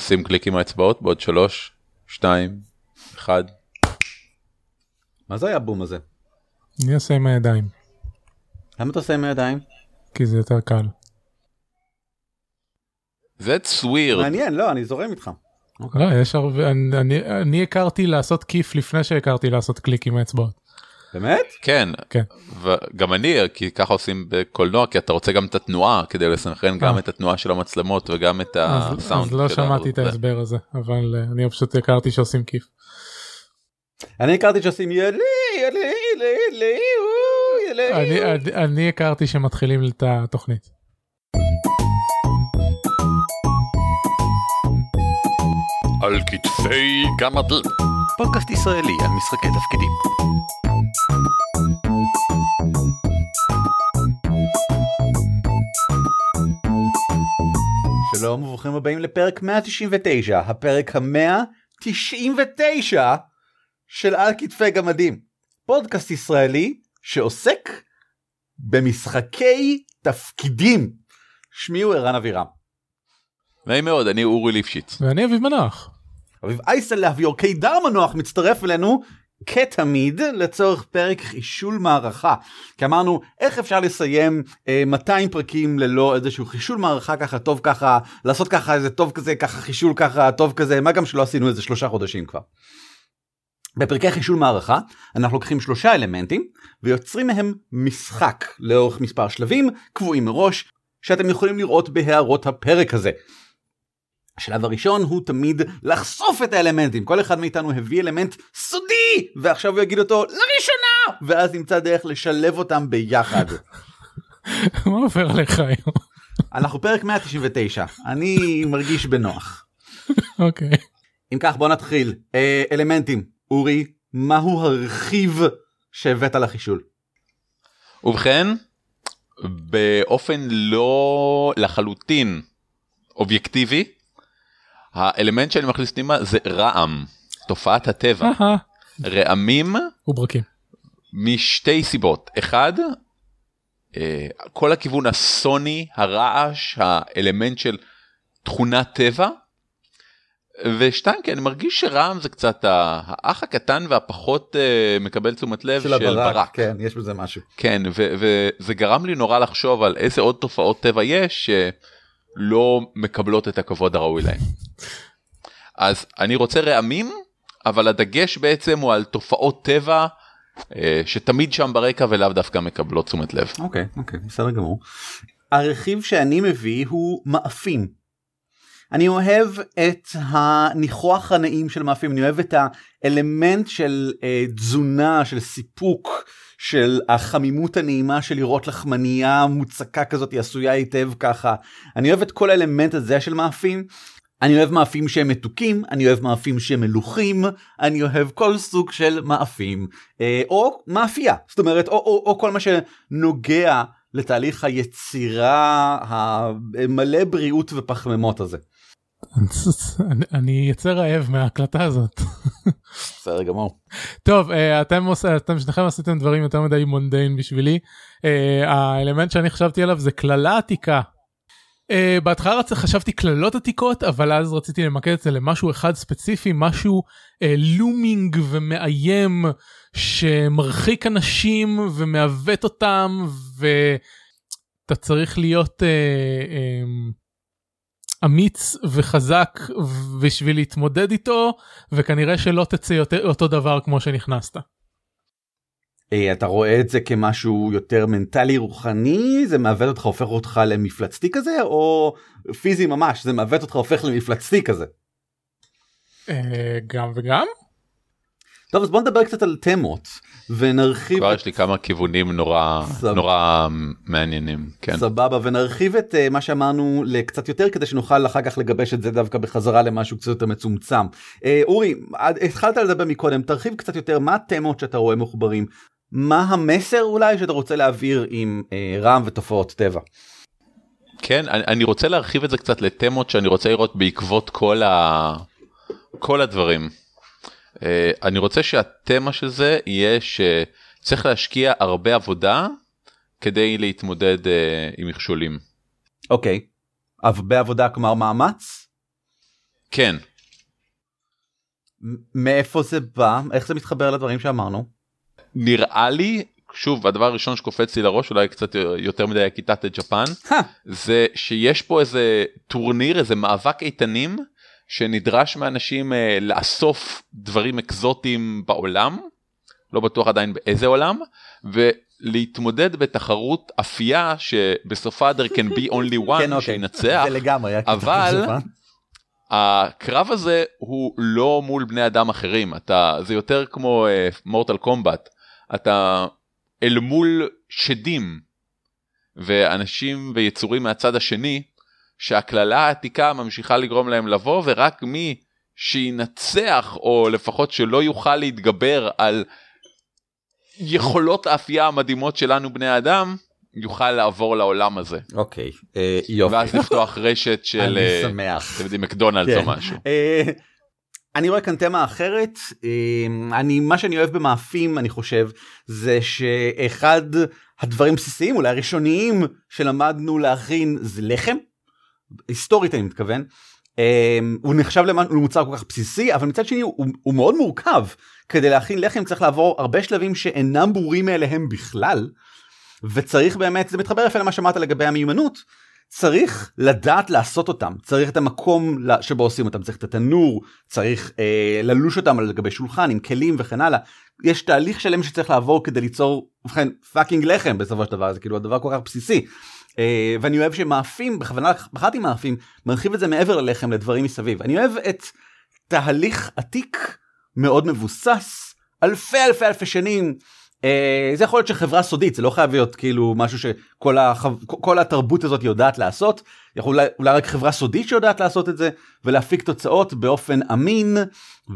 שים קליק עם האצבעות בעוד שלוש, שתיים, אחד. מה זה היה הבום הזה? אני אעשה עם הידיים, למה אתה עושה עם הידיים? כי זה יותר קל. That's weird. מעניין, לא, אני זורם איתך. לא, יש הרבה, אני- אני- אני הכרתי לעשות כיף לפני שהכרתי לעשות קליק עם האצבעות. באמת? כן, כן. וגם אני, כי ככה עושים בקולנוע, כי אתה רוצה גם את התנועה כדי לסנכרן גם אה. את התנועה של המצלמות וגם את הסאונד. אז לא שמעתי את ההסבר הזה, אבל אה, אני פשוט הכרתי שעושים כיף. אני הכרתי שעושים ילי, ילי, ילי, ילי, ילי. אני- אני- אני הכרתי שמתחילים את התוכנית. על כתפי גמדים. פודקאסט ישראלי על משחקי תפקידים. שלום וברוכים הבאים לפרק 199, הפרק ה-199 של על כתפי גמדים. פודקאסט ישראלי שעוסק במשחקי תפקידים. שמי הוא ערן אבירם. נעים מאוד, אני אורי ליפשיץ. ואני אביב מנוח. אביב אייסלח ויור קידר מנוח מצטרף אלינו כתמיד לצורך פרק חישול מערכה. כי אמרנו איך אפשר לסיים אה, 200 פרקים ללא איזשהו חישול מערכה ככה טוב ככה לעשות ככה איזה טוב כזה ככה חישול ככה טוב כזה מה גם שלא עשינו איזה שלושה חודשים כבר. בפרקי חישול מערכה אנחנו לוקחים שלושה אלמנטים ויוצרים מהם משחק לאורך מספר שלבים קבועים מראש שאתם יכולים לראות בהערות הפרק הזה. השלב הראשון הוא תמיד לחשוף את האלמנטים כל אחד מאיתנו הביא אלמנט סודי ועכשיו הוא יגיד אותו לראשונה ואז נמצא דרך לשלב אותם ביחד. מה עובר עליך היום? אנחנו פרק 199 אני מרגיש בנוח. אוקיי. אם כך בוא נתחיל אה, אלמנטים אורי מהו הרכיב שהבאת לחישול. ובכן, באופן לא לחלוטין אובייקטיבי, האלמנט שאני מכניס פנימה זה רעם, תופעת הטבע. רעמים וברקים. משתי סיבות. אחד, אה, כל הכיוון הסוני, הרעש, האלמנט של תכונת טבע. ושתיים, כי אני מרגיש שרעם זה קצת ה- האח הקטן והפחות אה, מקבל תשומת לב של, ברק. כן יש בזה משהו. כן, ו- וזה גרם לי נורא לחשוב על איזה עוד תופעות טבע יש שלא מקבלות את הכבוד הראוי להם. אז אני רוצה רעמים, אבל הדגש בעצם הוא על תופעות טבע אה, שתמיד שם ברקע ולאו דווקא מקבלות תשומת לב. אוקיי אוקיי בסדר גמור. הרכיב שאני מביא הוא מאפים. אני אוהב את הניחוח הנעים של מאפים אני אוהב את האלמנט של אה, תזונה של סיפוק של החמימות הנעימה של לראות לחמנייה מוצקה כזאת עשויה היטב ככה אני אוהב את כל האלמנט הזה של מאפים. אני אוהב מאפים שהם מתוקים, אני אוהב מאפים שהם מלוכים, אני אוהב כל סוג של מאפים, אה, או מאפייה, זאת אומרת, או, או, או כל מה שנוגע לתהליך היצירה המלא בריאות ופחמימות הזה. אני- יצא רעב מההקלטה הזאת. בסדר גמור. טוב, אה, אתם אתם שניכם עשיתם דברים יותר מדי מונדיין בשבילי. אה, האלמנט שאני חשבתי עליו זה קללה עתיקה. אה, בהתחלה חשבתי קללות עתיקות, אבל אז רציתי למקד את זה למשהו אחד ספציפי, משהו לומינג ומאיים שמרחיק אנשים ומעוות אותם, ואתה צריך להיות אמיץ וחזק בשביל להתמודד איתו, וכנראה שלא תצא יותר, אותו דבר כמו שנכנסת. אה, אתה רואה את זה כמשהו יותר מנטלי רוחני זה מעוות אותך הופך אותך למפלצתי כזה או פיזי ממש זה מעוות אותך הופך למפלצתי כזה. אה, גם וגם? טוב אז בוא נדבר קצת על תמות ונרחיב כבר את יש לי כמה כיוונים נורא סבבה. נורא מעניינים. כן. סבבה ונרחיב את uh, מה שאמרנו לקצת יותר כדי שנוכל אחר כך לגבש את זה דווקא בחזרה למשהו קצת יותר מצומצם. Uh, אורי התחלת לדבר מקודם תרחיב קצת יותר מה התמות שאתה רואה מחוברים מה המסר אולי שאתה רוצה להעביר עם uh, רעם ותופעות טבע. כן, אני, אני רוצה להרחיב את זה קצת לתמות שאני רוצה לראות בעקבות כל, ה... כל הדברים. Uh, אני רוצה שהתמה של זה יהיה שצריך להשקיע הרבה עבודה כדי להתמודד uh, עם מכשולים. אוקיי. אבל בעבודה כלומר מאמץ. כן. מאיפה זה בא? איך זה מתחבר לדברים שאמרנו? נראה לי, שוב, הדבר הראשון שקופץ לי לראש, אולי קצת יותר מדי כיתת ג'פן, זה שיש פה איזה טורניר, איזה מאבק איתנים, שנדרש מאנשים אה, לאסוף דברים אקזוטיים בעולם, לא בטוח עדיין באיזה עולם, ולהתמודד בתחרות אפייה שבסופה there can be only one כן. שינצח, זה לגמרי אבל- חשובה. הקרב הזה הוא לא מול בני אדם אחרים, אתה, זה יותר כמו מורטל קומבט, אתה אל מול שדים ואנשים ויצורים מהצד השני, שהקללה העתיקה ממשיכה לגרום להם לבוא ורק מי שינצח או לפחות שלא יוכל להתגבר על יכולות האפייה המדהימות שלנו בני האדם, יוכל לעבור לעולם הזה. אוקיי, אה, יופי. ואז לפתוח רשת של, אני אה, שמח. אתם יודעים, מקדונלדס או כן. משהו. אה, אני רואה כאן תמה אחרת אני מה שאני אוהב במאפים אני חושב זה שאחד הדברים בסיסיים אולי הראשוניים שלמדנו להכין זה לחם היסטורית אני מתכוון. אה, הוא נחשב למוצר כל כך בסיסי אבל מצד שני הוא, הוא מאוד מורכב כדי להכין לחם צריך לעבור הרבה שלבים שאינם ברורים מאליהם בכלל וצריך באמת זה מתחבר יפה למה שאמרת לגבי המיומנות צריך לדעת לעשות אותם צריך את המקום שבו עושים אותם צריך את התנור צריך אה, ללוש אותם על גבי שולחן עם כלים וכן הלאה יש תהליך שלם שצריך לעבור כדי ליצור ובכן פאקינג לחם בסופו של דבר זה כאילו הדבר כל כך בסיסי. אה, ואני אוהב שמאפים בכוונה בחרתי מאפים מרחיב את זה מעבר ללחם לדברים מסביב. אני אוהב את תהליך עתיק מאוד מבוסס אלפי אלפי אלפי שנים. Uh, זה יכול להיות שחברה סודית זה לא חייב להיות כאילו משהו שכל החו... כל התרבות הזאת יודעת לעשות. יכול אולי, אולי רק חברה סודית שיודעת לעשות את זה ולהפיק תוצאות באופן אמין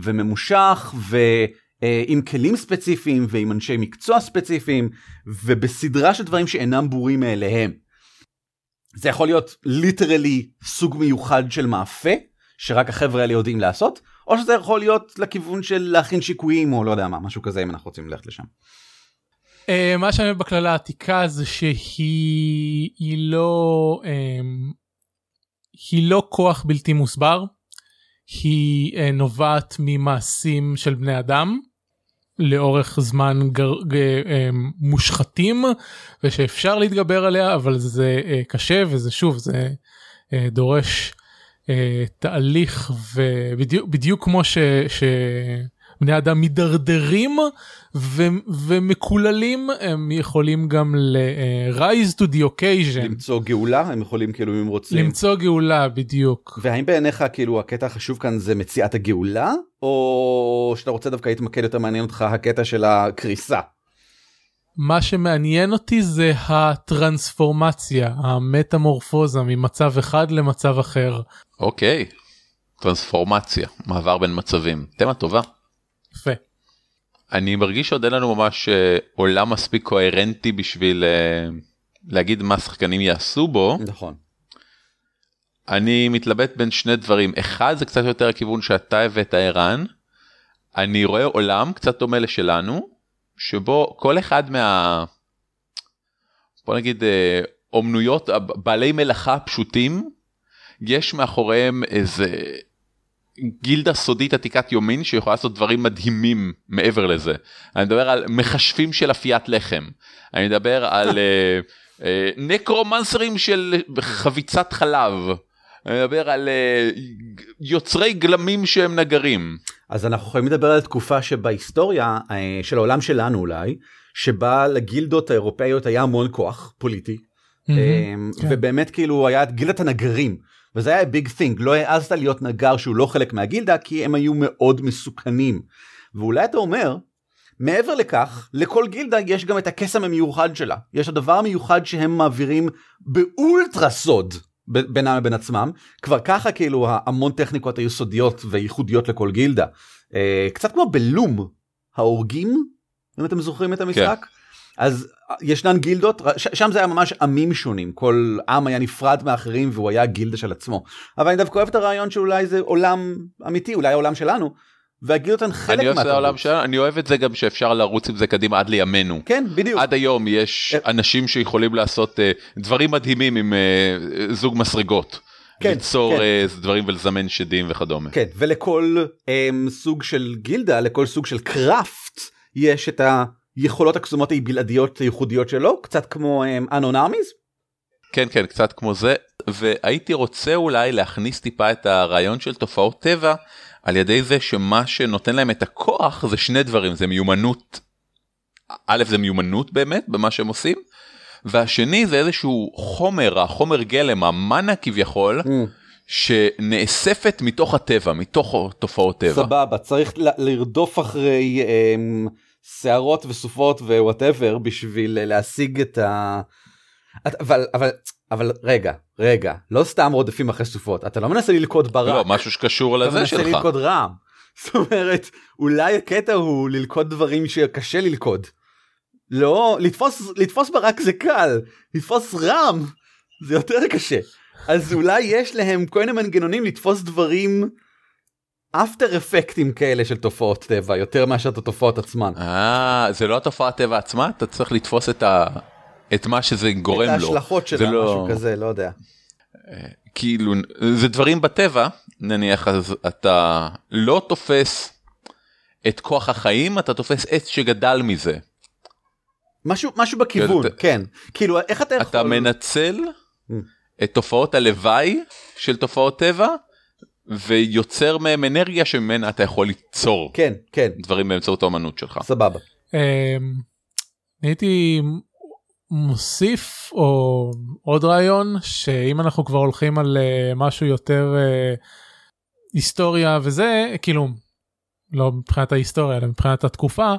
וממושך ועם uh, כלים ספציפיים ועם אנשי מקצוע ספציפיים ובסדרה של דברים שאינם ברורים מאליהם. זה יכול להיות ליטרלי סוג מיוחד של מאפה שרק החבר'ה האלה יודעים לעשות או שזה יכול להיות לכיוון של להכין שיקויים או לא יודע מה משהו כזה אם אנחנו רוצים ללכת לשם. Uh, מה שאני אוהב בכללה העתיקה זה שהיא היא לא um, היא לא כוח בלתי מוסבר היא uh, נובעת ממעשים של בני אדם לאורך זמן גר, ג, uh, מושחתים ושאפשר להתגבר עליה אבל זה uh, קשה וזה שוב זה uh, דורש uh, תהליך ובדיוק בדיוק כמו ש... בני אדם מידרדרים ו- ומקוללים הם יכולים גם ל-rise to the occasion למצוא גאולה הם יכולים כאילו אם רוצים למצוא גאולה בדיוק והאם בעיניך כאילו הקטע החשוב כאן זה מציאת הגאולה או שאתה רוצה דווקא להתמקד יותר מעניין אותך הקטע של הקריסה. מה שמעניין אותי זה הטרנספורמציה המטמורפוזה ממצב אחד למצב אחר. אוקיי, טרנספורמציה, מעבר בין מצבים, תמה טובה. יפה. אני מרגיש שעוד אין לנו ממש אה, עולם מספיק קוהרנטי בשביל אה, להגיד מה שחקנים יעשו בו. נכון. אני מתלבט בין שני דברים, אחד זה קצת יותר הכיוון שאתה הבאת ערן, אני רואה עולם קצת דומה לשלנו, שבו כל אחד מה... בוא נגיד אה, אומנויות, בעלי מלאכה פשוטים, יש מאחוריהם איזה גילדה סודית עתיקת יומין שיכולה לעשות דברים מדהימים מעבר לזה. אני מדבר על מכשפים של אפיית לחם, אני מדבר על אה, אה, נקרומנסרים של חביצת חלב, אני מדבר על אה, יוצרי גלמים שהם נגרים. אז אנחנו יכולים לדבר על תקופה שבהיסטוריה אה, של העולם שלנו אולי, שבה לגילדות האירופאיות היה המון כוח פוליטי. אה, כן. ובאמת כאילו היה את גילדת הנגרים. וזה היה ביג תינג לא העזת להיות נגר שהוא לא חלק מהגילדה כי הם היו מאוד מסוכנים. ואולי אתה אומר מעבר לכך לכל גילדה יש גם את הקסם המיוחד שלה יש הדבר המיוחד שהם מעבירים באולטרה סוד בינם לבין עצמם כבר ככה כאילו המון טכניקות היו סודיות וייחודיות לכל גילדה אה, קצת כמו בלום ההורגים אם אתם זוכרים את המשחק. כן. אז ישנן גילדות ש- שם זה היה ממש עמים שונים כל עם היה נפרד מאחרים והוא היה גילדה של עצמו אבל אני דווקא אוהב את הרעיון שאולי זה עולם אמיתי אולי העולם שלנו והגילדות הן חלק אני אוהב את מהתרבות. העולם שלנו, אני אוהב את זה גם שאפשר לרוץ עם זה קדימה עד לימינו. כן בדיוק עד היום יש אה. אנשים שיכולים לעשות uh, דברים מדהימים עם uh, זוג מסרגות. כן, ליצור כן. אה, דברים ולזמן שדים וכדומה. כן, ולכל um, סוג של גילדה, לכל סוג של קראפט, יש את היכולות הקסומות הבלעדיות הייחודיות שלו, קצת כמו אנון ארמיז. כן כן קצת כמו זה והייתי רוצה אולי להכניס טיפה את הרעיון של תופעות טבע על ידי זה שמה שנותן להם את הכוח זה שני דברים זה מיומנות. א' זה מיומנות באמת במה שהם עושים והשני זה איזשהו חומר החומר גלם ה mana כביכול Mm. שנאספת מתוך הטבע מתוך תופעות טבע. סבבה, צריך לרדוף אחרי um, שערות וסופות ו whatever בשביל אה, להשיג את ה... את- אבל אבל אבל רגע רגע לא סתם רודפים אחרי סופות אתה לא מנסה ללכוד ברק. לא משהו שקשור אתה לזה מנסה שלך. ללכוד רעם. זאת אומרת אולי הקטע הוא ללכוד דברים שקשה ללכוד. לא לתפוס לתפוס ברק זה קל לתפוס רעם זה יותר קשה אז אולי יש להם כל מיני מנגנונים לתפוס דברים אפטר אפקטים כאלה של תופעות טבע יותר מאשר את התופעות עצמן. אה זה לא התופעת טבע עצמה אתה צריך לתפוס את ה... את מה שזה גורם את לו. ההשלכות זה שלה לא- משהו כזה לא יודע. כאילו זה דברים בטבע נניח אז אתה לא תופס את כוח החיים אתה תופס עץ שגדל מזה משהו משהו בכיוון אתה- כן כאילו איך אתה יכול אתה מנצל Mm. את תופעות הלוואי של תופעות טבע ויוצר מהם אנרגיה שממנה אתה יכול ליצור כן כן דברים באמצעות האמנות שלך. סבבה. אמ, הייתי מוסיף או עוד רעיון שאם אנחנו כבר הולכים על אה, משהו יותר אה, היסטוריה וזה כאילו לא מבחינת ההיסטוריה אלא מבחינת התקופה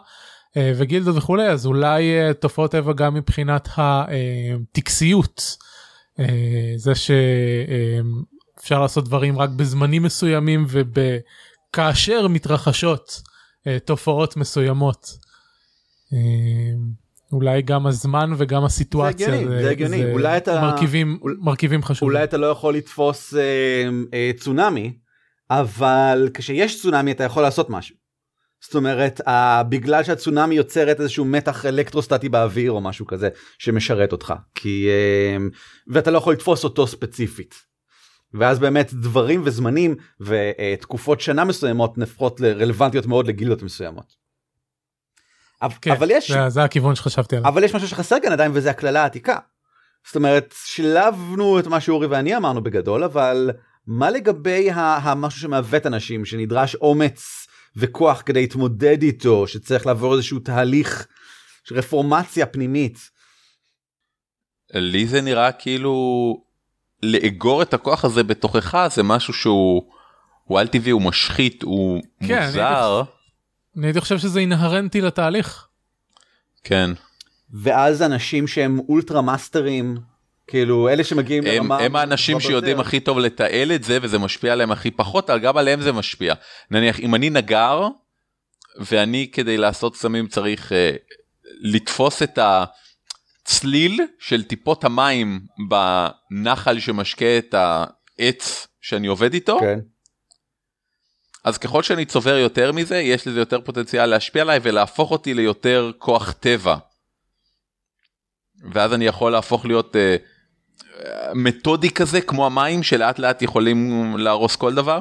אה, וגילדות וכולי אז אולי תופעות טבע גם מבחינת הטקסיות זה שאפשר לעשות דברים רק בזמנים מסוימים וכאשר מתרחשות אה, תופעות מסוימות. אה, אולי גם הזמן וגם הסיטואציה הגיוני, זה הגיוני. אולי אתה- מרכיבים אול- מרכיבים חשובים אולי אתה לא יכול לתפוס אה, אה, צונאמי אבל כשיש צונאמי אתה יכול לעשות משהו. זאת אומרת אה, בגלל שהצונאמי יוצרת איזשהו מתח אלקטרוסטטי באוויר או משהו כזה שמשרת אותך כי אה, ואתה לא יכול לתפוס אותו ספציפית. ואז באמת דברים וזמנים ותקופות שנה מסוימות נהפכות לרלוונטיות מאוד לגילדות מסוימות. אבל- כן, אבל יש זה, זה הכיוון שחשבתי עליו אבל יש משהו שחסר כאן עדיין וזה הקללה העתיקה. זאת אומרת שילבנו את מה שאורי ואני אמרנו בגדול אבל מה לגבי ה- המשהו שמעוות אנשים שנדרש אומץ וכוח כדי להתמודד איתו שצריך לעבור איזשהו תהליך של רפורמציה פנימית. לי זה נראה כאילו לאגור את הכוח הזה בתוכך זה משהו שהוא הוא על טבעי הוא משחית הוא כן, מוזר. אני הייתי חושב שזה אינהרנטי לתהליך כן. ואז אנשים שהם אולטרה מאסטרים כאילו אלה שמגיעים הם, לרמה הם האנשים שיודעים. הכי טוב לתעל את זה וזה משפיע עליהם הכי פחות אבל גם עליהם זה משפיע. נניח אם אני נגר ואני כדי לעשות סמים צריך uh, לתפוס את הצליל של טיפות המים בנחל שמשקה את העץ שאני עובד איתו כן. אז ככל שאני צובר יותר מזה יש לזה יותר פוטנציאל להשפיע עליי ולהפוך אותי ליותר כוח טבע. ואז אני יכול להפוך להיות אה, מתודי כזה כמו המים שלאט לאט יכולים להרוס כל דבר.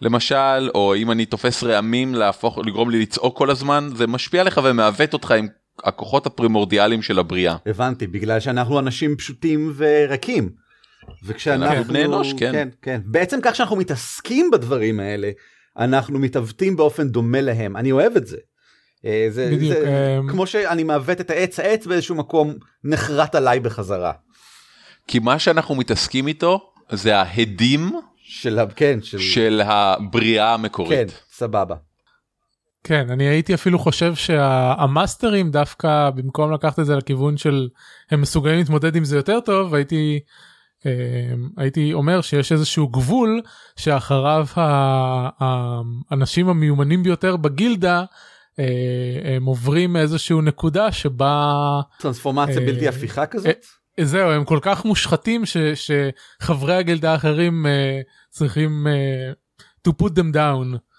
למשל או אם אני תופס רעמים להפוך לגרום לי לצעוק כל הזמן זה משפיע עליך ומעוות אותך עם הכוחות הפרימורדיאליים של הבריאה. הבנתי בגלל שאנחנו אנשים פשוטים ורקים. וכשאנחנו אנחנו בני אנוש, כן. כן כן בעצם כך שאנחנו מתעסקים בדברים האלה אנחנו מתעוותים באופן דומה להם אני אוהב את זה. אה, זה, בדיוק, זה אה, כמו שאני מעוות את העץ העץ באיזשהו מקום נחרט עליי בחזרה. כי מה שאנחנו מתעסקים איתו זה ההדים של ה- כן של, של הבריאה כן המקורית. סבבה. כן אני הייתי אפילו חושב שהמאסטרים דווקא במקום לקחת את זה לכיוון של הם מסוגלים להתמודד עם זה יותר טוב הייתי אה, הייתי אומר שיש איזשהו גבול שאחריו האנשים המיומנים ביותר בגילדה אה, הם עוברים איזשהו נקודה שבה טרנספורמציה אה, בלתי הפיכה כזאת. זהו הם כל כך מושחתים ש, שחברי הגילדה האחרים אה, צריכים אה, to put them down.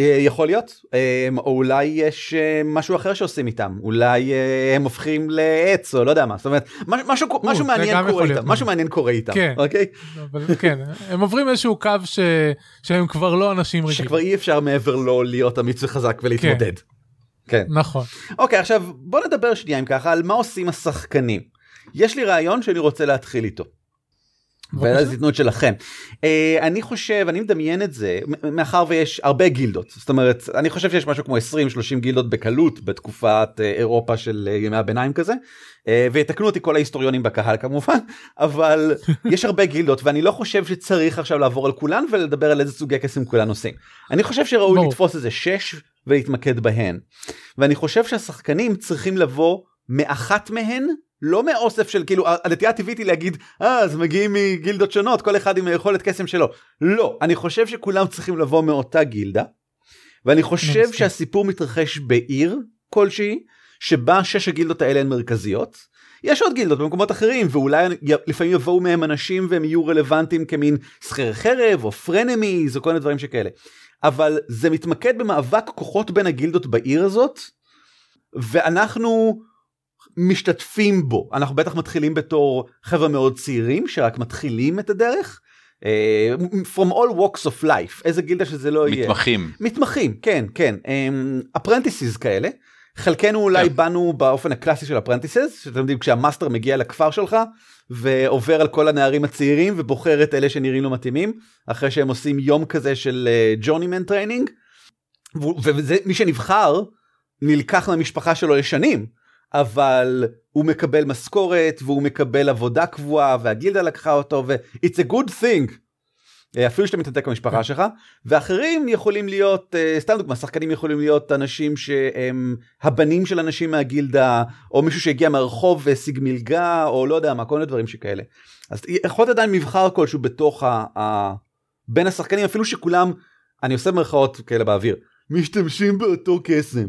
אה, יכול להיות אה, או אולי יש אה, משהו אחר שעושים איתם אולי אה, הם הופכים לעץ או לא יודע מה זאת אומרת מש- משהו משהו מעניין קורה איתם משהו מעניין. מעניין קורה איתם כן. אוקיי אבל כן הם עוברים איזשהו קו ש... שהם כבר לא אנשים רגילים. שכבר אי אפשר מעבר לו להיות אמיץ וחזק ולהתמודד. כן. נכון. אוקיי עכשיו בוא נדבר שנייה אם ככה על מה עושים השחקנים. יש לי רעיון שאני רוצה להתחיל איתו. תיתנו את שלכם. אה, אני חושב אני מדמיין את זה מאחר ויש הרבה גילדות זאת אומרת אני חושב שיש משהו כמו 20-30 גילדות בקלות בתקופת אה, אירופה של אה, ימי הביניים כזה ויתקנו אותי כל ההיסטוריונים בקהל כמובן אבל יש הרבה גילדות ואני לא חושב שצריך עכשיו לעבור על כולן ולדבר על איזה סוגי קסם כולן עושים. אני חושב שראוי ברור. לתפוס איזה 6 ולהתמקד בהן ואני חושב שהשחקנים צריכים לבוא מאחת מהן לא מאוסף של כאילו הנטייה הטבעית היא להגיד אה אז מגיעים מגילדות שונות כל אחד עם היכולת קסם שלו לא אני חושב שכולם צריכים לבוא מאותה גילדה ואני חושב. שהסיפור מתרחש בעיר כלשהי שבה שש הגילדות האלה הן מרכזיות. יש עוד גילדות במקומות אחרים ואולי לפעמים יבואו מהם אנשים והם יהיו רלוונטיים כמין שכיר חרב או פרנמיז או כל מיני דברים שכאלה. אבל זה מתמקד במאבק כוחות בין הגילדות בעיר הזאת ואנחנו משתתפים בו אנחנו בטח מתחילים בתור חבר'ה מאוד צעירים שרק מתחילים את הדרך. אה, from all walks of life איזה גילדה שזה לא יהיה. מתמחים. מתמחים כן כן apprentices כאלה חלקנו אולי כן. באנו באופן הקלאסי של apprentices שאתם יודעים כשה master מגיע לכפר שלך ועובר על כל הנערים הצעירים ובוחר את אלה שנראים לו מתאימים אחרי שהם עושים יום כזה של journeyman training וזה מי שנבחר נלקח מהמשפחה שלו לשנים אבל הוא מקבל משכורת והוא מקבל עבודה קבועה והגילדה לקחה אותו ו-it's a good thing. אה, אפילו שאתה מתנתק מהמשפחה שלך ואחרים יכולים להיות אה, סתם דוגמא שחקנים יכולים להיות אנשים שהם הבנים של אנשים מהגילדה או מישהו שהגיע מהרחוב והשיג מלגה או לא יודע מה כל מיני דברים שכאלה. אז יכול להיות עדיין מבחר כלשהו בתוך ה... ה... בין השחקנים אפילו שכולם אני עושה מרכאות כאלה באוויר משתמשים באותו קסם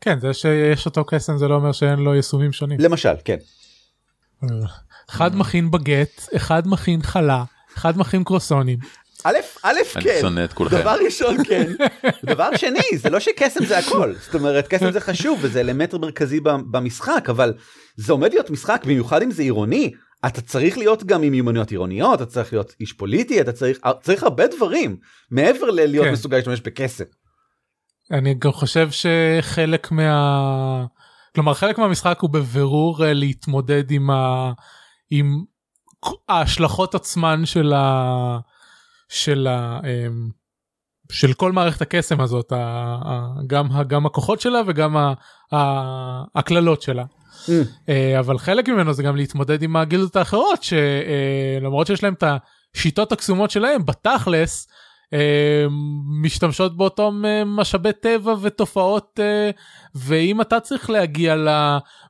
כן זה שיש אותו קסם זה לא אומר שאין לו יישומים שונים. למשל כן אחד מכין בגט אחד מכין חלה אחד מכין קרוסונים. א' א' אני כן שונא את כולכם. דבר ראשון כן דבר שני זה לא שקסם זה הכל זאת אומרת קסם זה חשוב וזה אלמנט מרכזי ב- במשחק אבל זה עומד להיות משחק במיוחד אם זה עירוני אתה צריך להיות גם עם מיומנויות עירוניות אתה צריך להיות איש פוליטי אתה צריך צריך הרבה דברים מעבר ללהיות כן. מסוגל להשתמש בכסף. אני גם חושב שחלק מה... כלומר חלק מהמשחק הוא בבירור אה, להתמודד עם, ה... עם ההשלכות עצמן של, ה... של, ה... אמ, של כל מערכת הקסם הזאת. גם. גם הכוחות שלה וגם. הקללות שלה. Mm. אה, אבל חלק ממנו זה גם להתמודד עם הגילדות האחרות שלמרות שיש להם את השיטות הקסומות שלהם בתכלס אה, משתמשות באותם אה, משאבי טבע ותופעות אה, ואם אתה צריך להגיע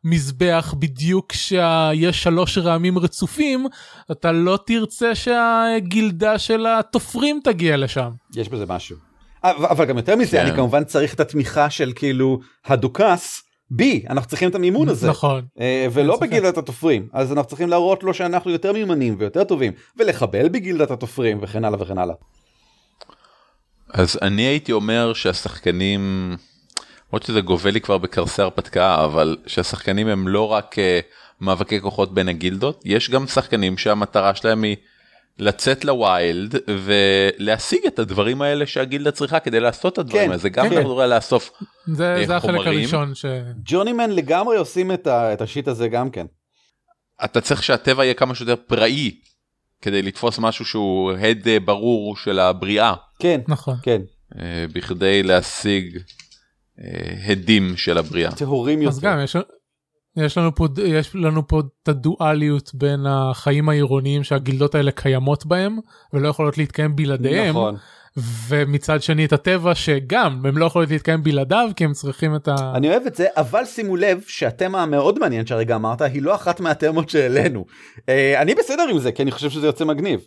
למזבח בדיוק כשיש שלוש רעמים רצופים אתה לא תרצה שהגילדה של התופרים תגיע לשם. יש בזה משהו. אבל גם יותר מזה כן. אני כמובן צריך את התמיכה של כאילו הדוכס בי אנחנו צריכים את המימון הזה. נכון. אה, ולא. בגילדת התופרים אז אנחנו צריכים להראות לו שאנחנו יותר מיומנים ויותר טובים ולחבל בגילדת התופרים וכן הלאה וכן הלאה. אז אני הייתי אומר שהשחקנים, למרות שזה גובל לי כבר בקרסי הרפתקה, אבל שהשחקנים הם לא רק אה, מאבקי כוחות בין הגילדות, יש גם שחקנים שהמטרה שלהם היא לצאת לווילד ולהשיג את הדברים האלה שהגילדה צריכה כדי לעשות את הדברים כן, האלה, זה גם כן. כדורי לאסוף זה, אה, זה החלק חומרים. הראשון ש... ג'ונימן לגמרי עושים את, ה, את השיט הזה גם כן. אתה צריך שהטבע יהיה כמה שיותר פראי כדי לתפוס משהו שהוא הד אה, ברור של הבריאה כן נכון. כן אה, בכדי להשיג אה, הדים של הבריאה. טהורים אז יותר. גם יש, יש לנו פה יש לנו פה את הדואליות בין החיים העירוניים שהגילדות האלה קיימות בהם ולא יכולות להתקיים בלעדיהם נכון. ומצד שני את הטבע שגם הם לא יכולים להתקיים בלעדיו כי הם צריכים את ה... אני אוהב את זה אבל שימו לב שהתמה המאוד מעניין שהרגע אמרת היא לא אחת מהתמות שהעלינו. אה, אני בסדר עם זה כי אני חושב שזה יוצא מגניב.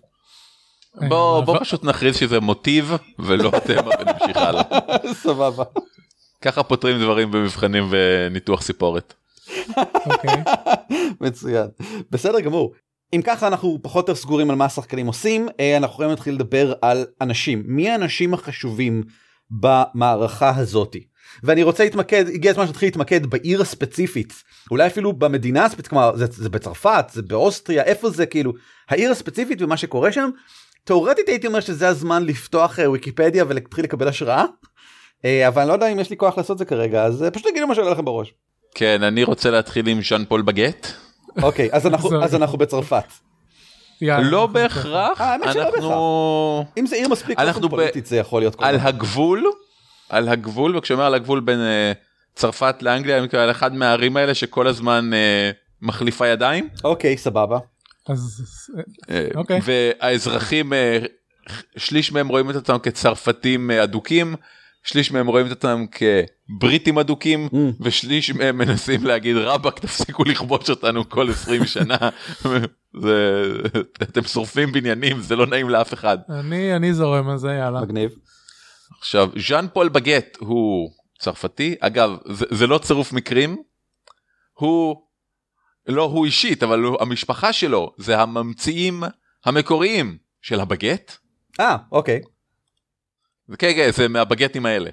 בוא אבל- בוא פשוט נכריז שזה מוטיב ולא תמה ונמשיך הלאה. סבבה. ככה פותרים דברים במבחנים וניתוח סיפורת. אוקיי. מצוין. בסדר גמור. אם ככה אנחנו פחות או יותר סגורים על מה השחקנים עושים אה, אנחנו יכולים להתחיל לדבר על אנשים מי האנשים החשובים במערכה הזאתי. ואני רוצה להתמקד, הגיע הזמן שנתחיל להתמקד בעיר הספציפית, אולי אפילו במדינה הספציפית, כלומר זה, זה בצרפת, זה באוסטריה, איפה זה כאילו, העיר הספציפית ומה שקורה שם, תאורטית הייתי אומר שזה הזמן לפתוח אה, ויקיפדיה ולהתחיל לקבל השראה, אה, אבל אני לא יודע אם יש לי כוח לעשות זה כרגע, אז אה, פשוט תגידו מה שעולה לכם בראש. כן, אני רוצה להתחיל עם ז'אן פול בגט. אוקיי, אז אנחנו, אז אנחנו בצרפת. יאללה, לא אנחנו- בהכרח, אה, האמת שלא אנחנו אם זה עיר מספיק אנחנו ב- קוסמופוליטית זה יכול להיות כל על דבר. הגבול, על הגבול, וכשאומר על הגבול בין אה, צרפת לאנגליה, אני מתכוון על אחד מהערים האלה שכל הזמן אה, מחליפה ידיים. אוקיי, סבבה. אז אה, אוקיי. והאזרחים, אה, שליש מהם רואים את עצמם כצרפתים אה, אדוקים, שליש מהם רואים את עצמם כבריטים אדוקים, Mm. ושליש מהם מנסים להגיד רבאק תפסיקו לכבוש אותנו כל 20 שנה, זה, אתם שורפים בניינים, זה לא נעים לאף אחד. אני אני זורם על זה יאללה. מגניב. עכשיו, ז'אן פול בגט הוא צרפתי, אגב, זה, זה לא צירוף מקרים, הוא, לא הוא אישית, אבל הוא, המשפחה שלו זה הממציאים המקוריים של הבגט. אה, אוקיי. כן, כן, זה מהבגטים האלה.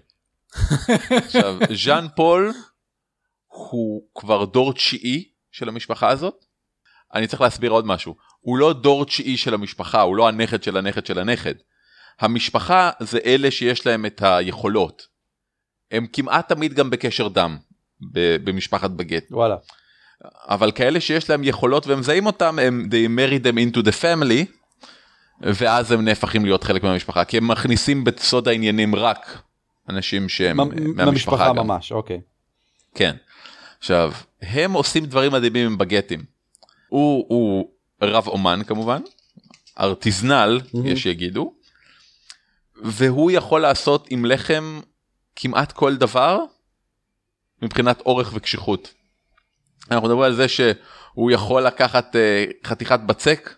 עכשיו, ז'אן פול הוא כבר דור תשיעי של המשפחה הזאת. אני צריך להסביר עוד משהו. הוא לא דור תשיעי של המשפחה, הוא לא הנכד של הנכד של הנכד. המשפחה זה אלה שיש להם את היכולות. הם כמעט תמיד גם בקשר דם במשפחת בגט. וואלה. אבל כאלה שיש להם יכולות והם מזהים אותם הם they marry them into the family ואז הם נהפכים להיות חלק מהמשפחה כי הם מכניסים בסוד העניינים רק אנשים שהם מהמשפחה גם. ממש, אוקיי. כן. עכשיו הם עושים דברים מדהימים עם בגטים. הוא, הוא רב אומן כמובן ארטיזנל מהמם. יש שיגידו והוא יכול לעשות עם לחם כמעט כל דבר מבחינת אורך וקשיחות. אנחנו מדברים על זה שהוא יכול לקחת אה, חתיכת בצק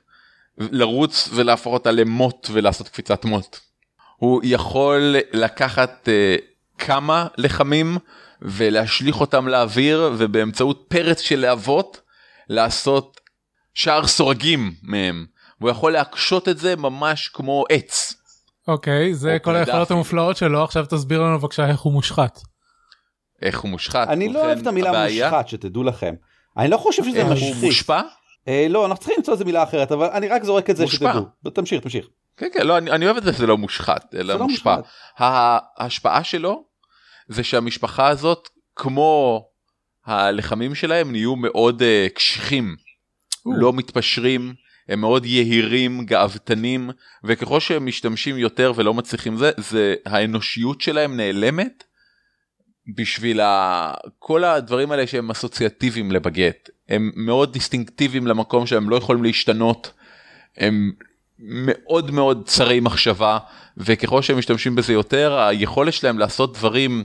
לרוץ ולהפוך אותה למוט ולעשות קפיצת מוט. הוא יכול לקחת אה, כמה לחמים ולהשליך אותם לאוויר ובאמצעות פרץ של להבות לעשות שער סורגים מהם. הוא יכול להקשות את זה ממש כמו עץ. אוקיי זה או כל היכולות. המופלאות שלו עכשיו תסביר לנו בבקשה איך הוא מושחת. איך הוא מושחת. אני לא ובכן, אוהב את המילה הבעיה- מושחת, שתדעו לכם. אני לא חושב שזה אה, הוא משחית. מושפע? אה, לא, אנחנו צריכים למצוא איזה מילה אחרת, אבל אני רק זורק את זה מושפע. שתדעו. תמשיך, תמשיך. כן כן לא אני, אני אוהב את זה שזה לא מושחת אלא לא מושפע. מושחת. ההשפעה שלו זה שהמשפחה הזאת כמו הלחמים שלהם נהיו מאוד uh, קשיחים או. לא מתפשרים הם מאוד יהירים גאוותנים וככל שהם משתמשים יותר ולא מצליחים זה זה האנושיות שלהם נעלמת בשביל ה... כל הדברים האלה שהם אסוציאטיביים לבגט הם מאוד דיסטינקטיביים למקום שהם לא יכולים להשתנות הם מאוד מאוד צרי מחשבה וככל שהם משתמשים בזה יותר היכולת שלהם לעשות דברים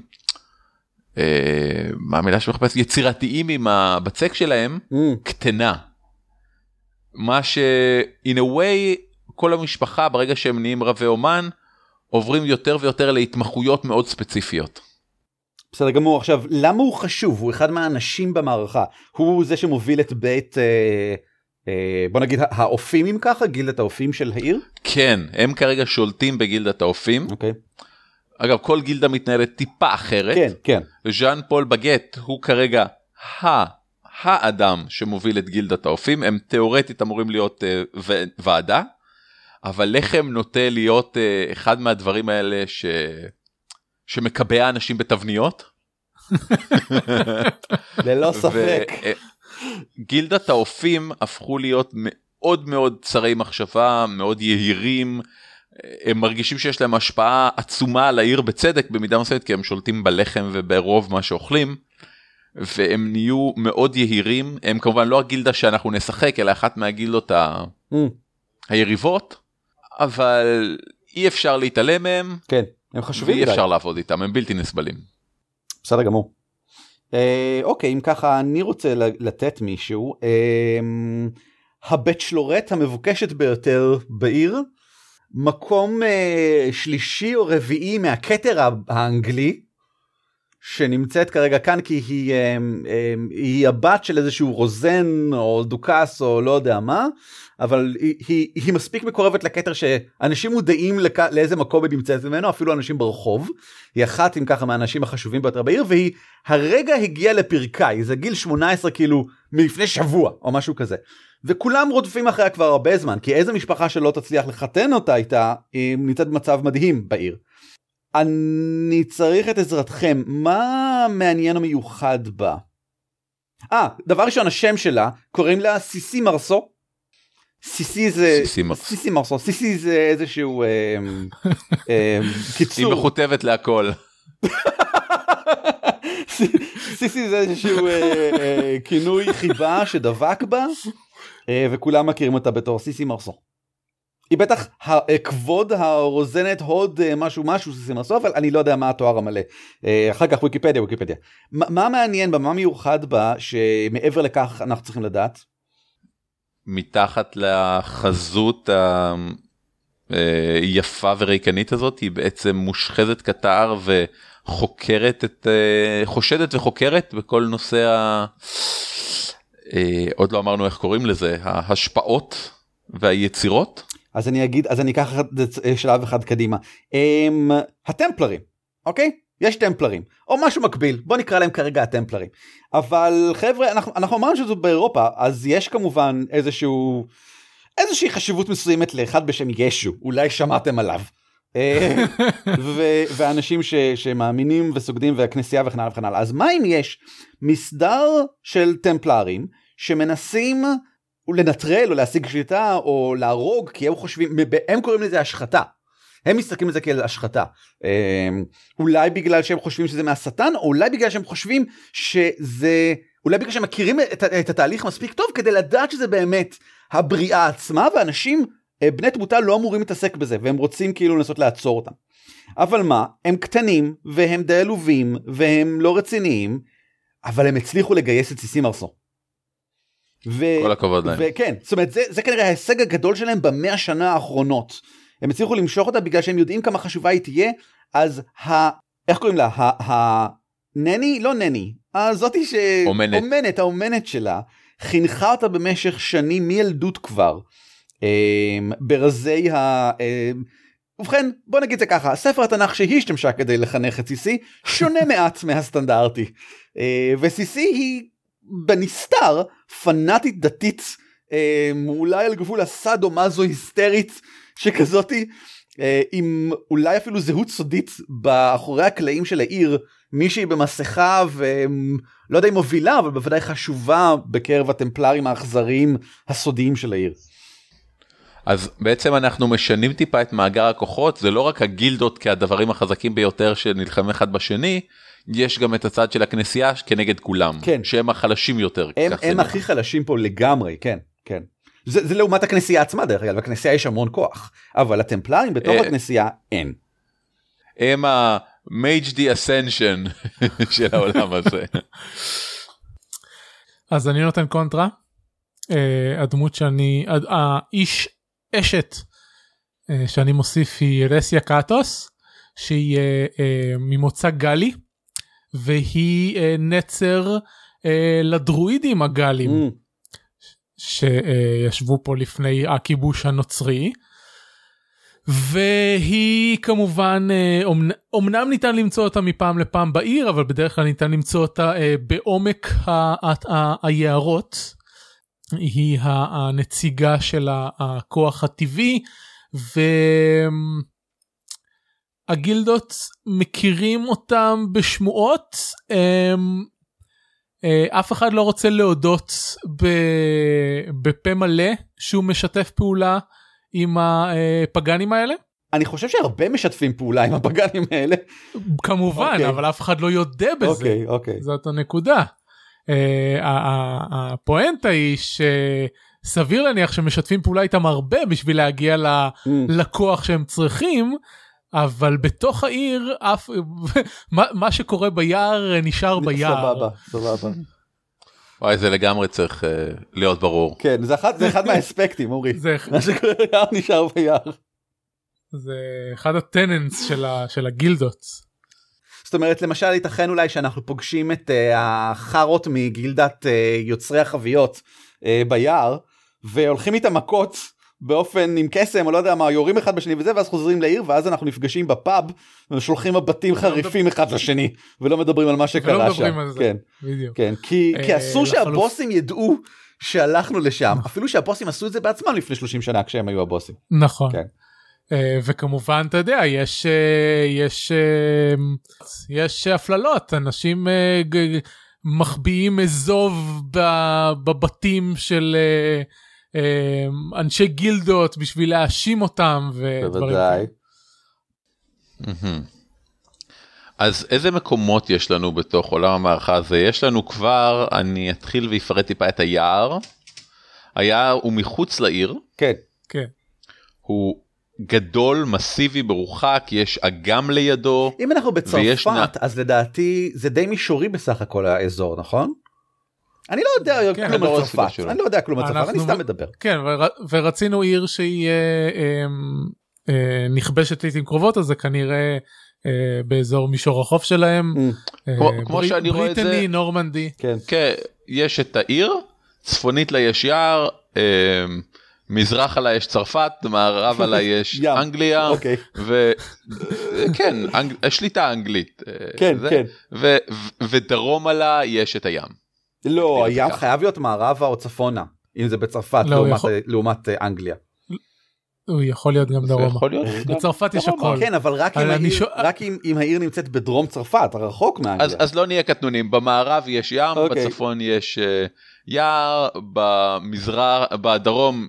אה, מה המילה שמחפש יצירתיים עם הבצק שלהם Mm, קטנה. מה ש in a way כל המשפחה ברגע שהם נהיים רבי אומן עוברים יותר ויותר להתמחויות מאוד ספציפיות. בסדר גמור. עכשיו, למה הוא חשוב? הוא אחד מהאנשים במערכה. הוא זה שמוביל את בית, אה, אה, בוא נגיד, האופים אם ככה, גילדת האופים של העיר. כן הם כרגע שולטים בגילדת האופים אוקיי. אגב כל גילדה מתנהלת טיפה אחרת. כן, כן. ז'אן פול בגט הוא כרגע ה... האדם שמוביל את גילדת האופים הם תאורטית אמורים להיות uh, ו- ועדה אבל לחם נוטה להיות uh, אחד מהדברים האלה ש... שמקבע אנשים בתבניות. ללא ספק. אה, גילדת האופים הפכו להיות מאוד מאוד צרי מחשבה מאוד יהירים. אה, הם מרגישים שיש להם השפעה עצומה על העיר בצדק במידה מסוימת כי הם שולטים בלחם וברוב מה שאוכלים. והם נהיו מאוד יהירים הם כמובן לא הגילדה שאנחנו נשחק אלא אחת מהגילדות ה... Mm, היריבות אבל אי אפשר להתעלם מהם כן, הם חשובים ואי מדי. אפשר לעבוד איתם הם בלתי נסבלים. בסדר גמור. אה, אוקיי, אם ככה, אני רוצה לתת מישהו. אה, הבצ'לורט המבוקשת ביותר בעיר, מקום אה, שלישי או רביעי מהכתר האנגלי, שנמצאת כרגע כאן כי היא, אמ, אמ, היא הבת של איזשהו רוזן או דוכס או לא יודע מה, אבל היא, היא, היא מספיק מקורבת לכתר שאנשים מודעים לכ, לאיזה מקום היא נמצאת ממנו, אפילו אנשים ברחוב. היא אחת עם ככה מהאנשים החשובים ביותר בעיר, והיא הרגע הגיעה לפרקאי, זה גיל 18 כאילו מלפני שבוע או משהו כזה. וכולם רודפים אחריה כבר הרבה זמן, כי איזה משפחה שלא תצליח לחתן אותה איתה, היא נמצאת במצב מדהים בעיר. אני צריך את עזרתכם, מה מעניין ומיוחד בה? אה, דבר ראשון, השם שלה, קוראים לה סיסי מרסו. סיסי זה... סיסי מרסו. סיסי זה איזשהו אה, אה, היא קיצור. מכותבת להכל. סיסי זה איזשהו אה, אה, כינוי חיבה שדבק בה, אה, וכולם מכירים אותה בתור סיסי מרסו. היא בטח אה, כבוד הרוזנת הוד אה, משהו משהו סיסי מרסו, אבל אני לא יודע מה התואר המלא. אה, אחר כך ויקיפדיה ויקיפדיה. מה מעניין בה, מה מיוחד בה, שמעבר לכך אנחנו צריכים לדעת? מתחת לחזות היפה וריקנית הזאת היא בעצם מושחזת קטר וחוקרת את חושדת וחוקרת בכל נושא ה... עוד לא אמרנו איך קוראים לזה ההשפעות והיצירות אז אני אגיד, אז אני אקח שלב אחד קדימה. הם, הטמפלרים, אוקיי? יש טמפלרים, או משהו מקביל, בוא נקרא להם כרגע הטמפלרים. אבל חבר'ה, אנחנו, אנחנו אמרנו שזה באירופה, אז יש כמובן איזשהו, איזושהי חשיבות מסוימת לאחד בשם ישו, אולי שמעתם עליו. אה, ו- ואנשים ש- שמאמינים וסוגדים והכנסייה וכן הלאה וכן הלאה. אז מה אם יש מסדר של טמפלרים שמנסים לנטרל או להשיג שליטה או להרוג כי הם חושבים הם קוראים לזה השחתה. הם מסתכלים על זה כאל השחתה. אה, אולי בגלל שהם חושבים שזה מהשטן או אולי בגלל שהם חושבים שזה אולי בגלל שהם מכירים את, את התהליך מספיק טוב כדי לדעת שזה באמת הבריאה עצמה ואנשים אה, בני תמותה לא אמורים להתעסק בזה והם רוצים כאילו לנסות לעצור אותם. אבל מה הם קטנים והם די עלובים והם לא רציניים אבל הם הצליחו לגייס את סיסי מרסו. ו... כל הכבוד להם. וכן זאת אומרת זה, זה כנראה ההישג הגדול שלהם במאה שנה האחרונות. הם הצליחו למשוך אותה בגלל שהם יודעים כמה חשובה היא תהיה אז ה... איך קוראים לה? ה... ה... נני? לא נני. הזאתי ש... אומנת. אומנת, האומנת שלה, חינכה אותה במשך שנים מילדות כבר. אמ, ברזי ה... אמ, ובכן בוא נגיד זה ככה ספר התנ"ך שהיא השתמשה כדי לחנך את סיסי שונה מעט מהסטנדרטי אה, וסיסי היא בנסתר פנאטית דתית אה, אולי על גבול הסאדו מזו היסטרית שכזאתי אה, עם אולי אפילו זהות סודית באחורי הקלעים של העיר מישהי במסכה ולא יודע אם מובילה אבל בוודאי חשובה בקרב הטמפלרים האכזריים הסודיים של העיר. אז בעצם אנחנו משנים טיפה את מאגר הכוחות זה לא רק הגילדות כהדברים החזקים ביותר שנלחמים אחד בשני יש גם את הצד של הכנסייה כנגד כולם כן. שהם החלשים יותר. הם, הם. הכי חלשים פה לגמרי כן כן. זה, זה לעומת הכנסייה עצמה דרך אגב לכנסייה יש המון כוח אבל הטמפלרים בתוך אה. הכנסייה אין. הם ה-Mage the Ascension של העולם הזה. אז אני נותן קונטרה. אה, הדמות שאני, האיש אשת אה, שאני מוסיף היא רסיה קאטוס שהיא אה, אה, ממוצא גלי והיא אה, נצר אה, לדרואידים הגלים Mm, שישבו פה לפני הכיבוש הנוצרי. והיא כמובן אה, אומנ- אומנם ניתן למצוא אותה מפעם לפעם בעיר אבל בדרך כלל ניתן למצוא אותה אה, בעומק ה- ה- ה- היערות. היא הנציגה של הכוח הטבעי והגילדות מכירים אותם בשמועות. הם, אה, אף אחד לא רוצה להודות בפה מלא שהוא משתף פעולה עם הפגאנים האלה. אני חושב שהרבה משתפים פעולה עם הפגנים האלה. כמובן, אוקיי. אבל אף אחד לא יודה בזה. אוקיי אוקיי. זאת הנקודה. אה, הפואנטה היא שסביר להניח שמשתפים פעולה איתם הרבה בשביל להגיע ל- Mm, שהם צריכים. אבל בתוך העיר אף מה, מה שקורה ביער אה, נשאר ביער. סבבה סבבה. וואי זה לגמרי צריך אה, להיות ברור. כן זה אחד זה אחד מהאספקטים אורי. זה, מה שקורה ביער נשאר ביער. זה אחד הטננס של, ה, של הגילדות. זאת אומרת למשל ייתכן אולי שאנחנו פוגשים את uh, החארות מגילדת uh, יוצרי החביות uh, ביער והולכים איתם מכות באופן עם קסם או לא יודע מה יורים אחד בשני וזה ואז חוזרים לעיר ואז אנחנו נפגשים בפאב ושולחים מבטים חריפים אחד לשני ולא מדברים על מה שקרה שם. על. כן. כן, כי, אה, כי אסור לחלוף. שהבוסים ידעו שהלכנו לשם אפילו שהבוסים עשו את זה בעצמם לפני 30 שנה כשהם היו הבוסים. נכון. כן. אה, וכמובן אתה יודע יש אה, יש אה, יש הפללות אנשים מחביאים אזוב בבתים של אנשי גילדות בשביל להאשים אותם ודברים. מהמם. אז איזה מקומות יש לנו בתוך עולם המערכה הזה? יש לנו כבר, אני אתחיל ואפרט טיפה את היער. היער הוא מחוץ לעיר, כן, כן. הוא גדול, מסיבי, מרוחק, יש אגם לידו. אם אנחנו ויש בצרפת אז לדעתי זה די מישורי בסך הכל האזור נכון? אני לא יודע כן, כלום אני לא על צרפת. אני לא יודע כלום על צרפת אני אנחנו- סתם מדבר. כן ור, ורצינו עיר שהיא אה, אה, אה, נכבשת לעיתים קרובות אז זה כנראה אה, באזור מישור החוף שלהם. Mm, אה, כמו- כמו שאני רואה את זה- בריטני נורמנדי. כן. כן, יש את העיר, צפונית לה יש יער, אה, מזרחה לה יש צרפת, מערבה לה יש. אנגליה, אוקיי. וכן, אנג... שליטה אנגלית. אה, כן זה. כן. ו... ו- ודרומה לה יש את הים. לא הים ככה. חייב להיות מערבה או צפונה אם זה בצרפת לא, לעומת- יכול- לעומת אה, אנגליה. הוא יכול להיות גם דרומה. יכול להיות גם- בצרפת יש. הכל. כן אבל רק אם העיר- שואל- רק אם אם העיר נמצאת בדרום צרפת רחוק אז, מאנגליה. אז לא נהיה קטנונים, במערב יש ים, אוקיי. בצפון יש אה, יער, במזרח, בדרום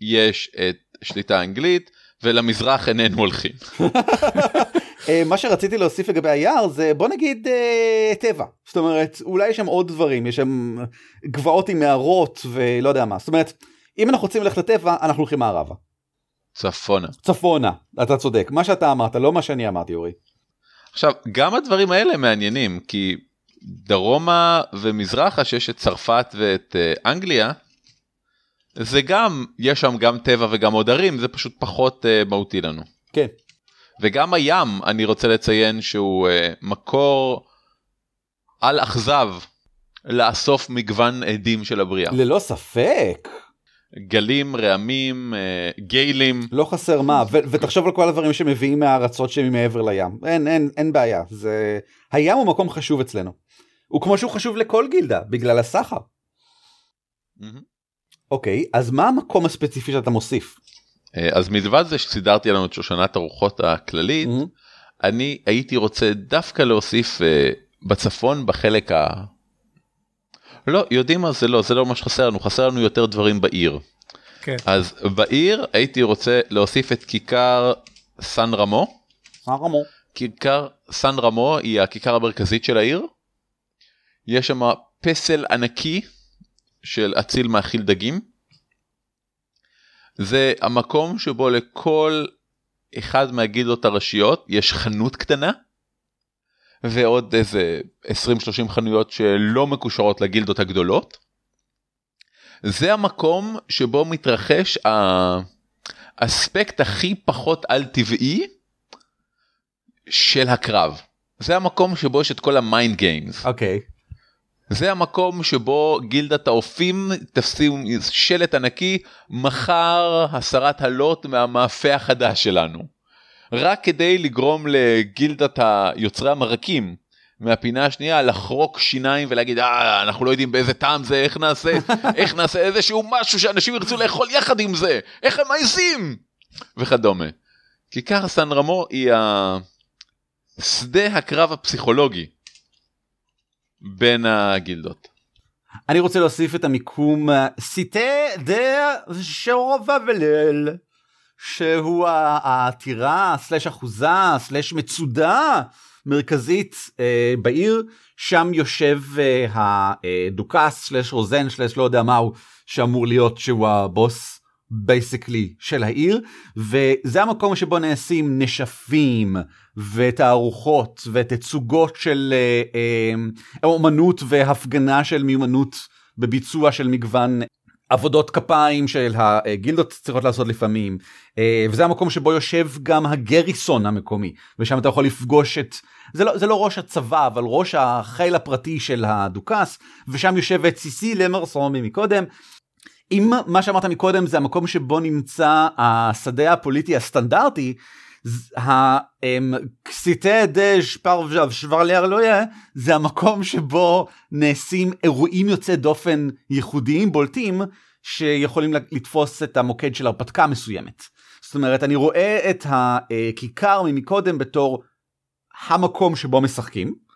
יש את שליטה אנגלית, ולמזרח איננו הולכים. אה, מה שרציתי להוסיף לגבי היער זה בוא נגיד אה, טבע זאת אומרת אולי יש שם עוד דברים יש שם גבעות עם מערות ולא יודע מה זאת אומרת אם אנחנו רוצים ללכת לטבע אנחנו הולכים מערבה צפונה. צפונה אתה צודק מה שאתה אמרת לא מה שאני אמרתי אורי. עכשיו, גם הדברים האלה מעניינים, כי דרומה ומזרחה, שיש את צרפת ואת אה, אנגליה, זה גם, יש שם גם טבע וגם עוד ערים, זה פשוט פחות אה, מהותי לנו. כן וגם הים, אני רוצה לציין שהוא אה, מקור על אכזב לאסוף מגוון עדים של הבריאה. ללא ספק גלים, רעמים, אה, גיילים. לא חסר מה ו- ותחשוב על כל הדברים שמביאים מהארצות שמעבר לים אין אין אין בעיה זה הים הוא מקום חשוב אצלנו. הוא כמו שהוא חשוב לכל גילדה בגלל הסחר. אוקיי אז מה המקום הספציפי שאתה מוסיף? אה, אז מלבד זה שסידרתי לנו את שושנת הרוחות הכללית, מהמם. אני הייתי רוצה דווקא להוסיף אה, בצפון בחלק ה... לא, יודעים מה זה לא, זה לא מה שחסר לנו, חסר לנו יותר דברים בעיר. כן. אז בעיר הייתי רוצה להוסיף את כיכר סן רמו. סן רמו. כיכר סן רמו היא הכיכר המרכזית של העיר. יש שם פסל ענקי של אציל מאכיל דגים. זה המקום שבו לכל אחד מהגילדות הראשיות יש חנות קטנה. ועוד איזה 20-30 חנויות שלא מקושרות לגילדות הגדולות. זה המקום שבו מתרחש האספקט הכי פחות על טבעי של הקרב. זה המקום שבו יש את כל ה mind games. אוקיי. זה המקום שבו גילדת האופים תשים שלט ענקי מחר הסרת הלוט מהמאפה החדש שלנו. רק כדי לגרום לגילדת היוצרי המרקים מהפינה השנייה לחרוק שיניים ולהגיד אה אנחנו לא יודעים באיזה טעם זה איך נעשה איך נעשה איזשהו משהו שאנשים ירצו לאכול יחד עם זה איך הם מעיזים וכדומה. כיכר סן רמו היא השדה הקרב הפסיכולוגי בין הגילדות. אני רוצה להוסיף את המיקום סיטה דה שורבבל שהוא ה- העתירה סלש אחוזה סלש מצודה מרכזית אה, בעיר שם יושב אה, הדוכס סלש רוזן סלש לא יודע מהו שאמור להיות שהוא הבוס בייסקלי של העיר וזה המקום שבו נעשים נשפים ותערוכות ותצוגות של אה, אה, אומנות והפגנה של מיומנות בביצוע של מגוון עבודות כפיים של הגילדות צריכות לעשות לפעמים אה, וזה המקום שבו יושב גם הגריסון המקומי ושם אתה יכול לפגוש את זה לא, זה לא ראש הצבא, אבל ראש החיל הפרטי של הדוכס, ושם יושבת סיסי למרסון מקודם. אם מה שאמרת מקודם זה המקום שבו נמצא השדה הפוליטי הסטנדרטי, הקסיטה דה שפר שוורלר לא יהיה, זה המקום שבו נעשים אירועים יוצאי דופן ייחודיים בולטים שיכולים לתפוס את המוקד של הרפתקה מסוימת. זאת אומרת אני רואה את הכיכר ממקודם בתור המקום שבו משחקים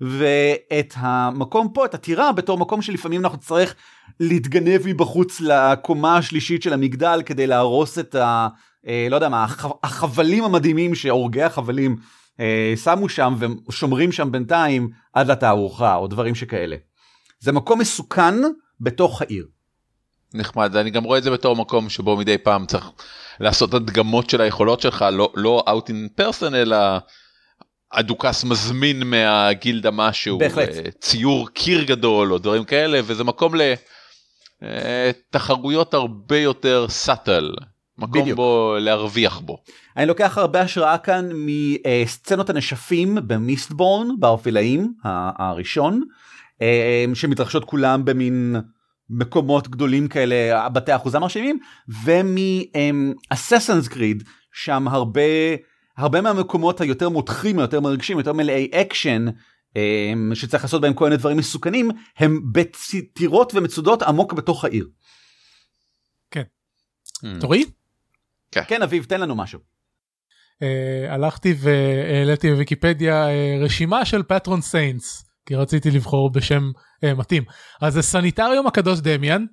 ואת המקום פה את הטירה בתור מקום שלפעמים אנחנו צריך להתגנב מבחוץ לקומה השלישית של המגדל כדי להרוס את ה... אה, לא יודע מה, החבלים המדהימים שהורגי החבלים אה, שמו שם ושומרים שם בינתיים עד לתערוכה או דברים שכאלה. זה מקום מסוכן בתוך העיר. נחמד, אני גם רואה את זה בתור מקום שבו מדי פעם צריך לעשות הדגמות של היכולות שלך, לא, לא out in person אלא הדוכס מזמין מהגילדה משהו, בהחלט. אה, ציור קיר גדול או דברים כאלה, וזה מקום לתחרויות הרבה יותר סאטל. מקום בדיוק. בו להרוויח בו. אני לוקח הרבה השראה כאן מסצנות הנשפים במיסטבורן באופילאים הראשון אה, שמתרחשות כולם במין מקומות גדולים כאלה בתי אחוזה מרשימים ומ Assassin's Creed שם הרבה הרבה מהמקומות היותר מותחים יותר מרגשים יותר מלאי אקשן אה, שצריך לעשות בהם כל מיני דברים מסוכנים הם בטירות ומצודות עמוק בתוך העיר. כן. תורי? כן. כן אביב תן לנו משהו. אה, הלכתי והעליתי בוויקיפדיה אה, רשימה של patron saints כי רציתי לבחור בשם uh, מתאים אז זה סניטריום הקדוש דמיאן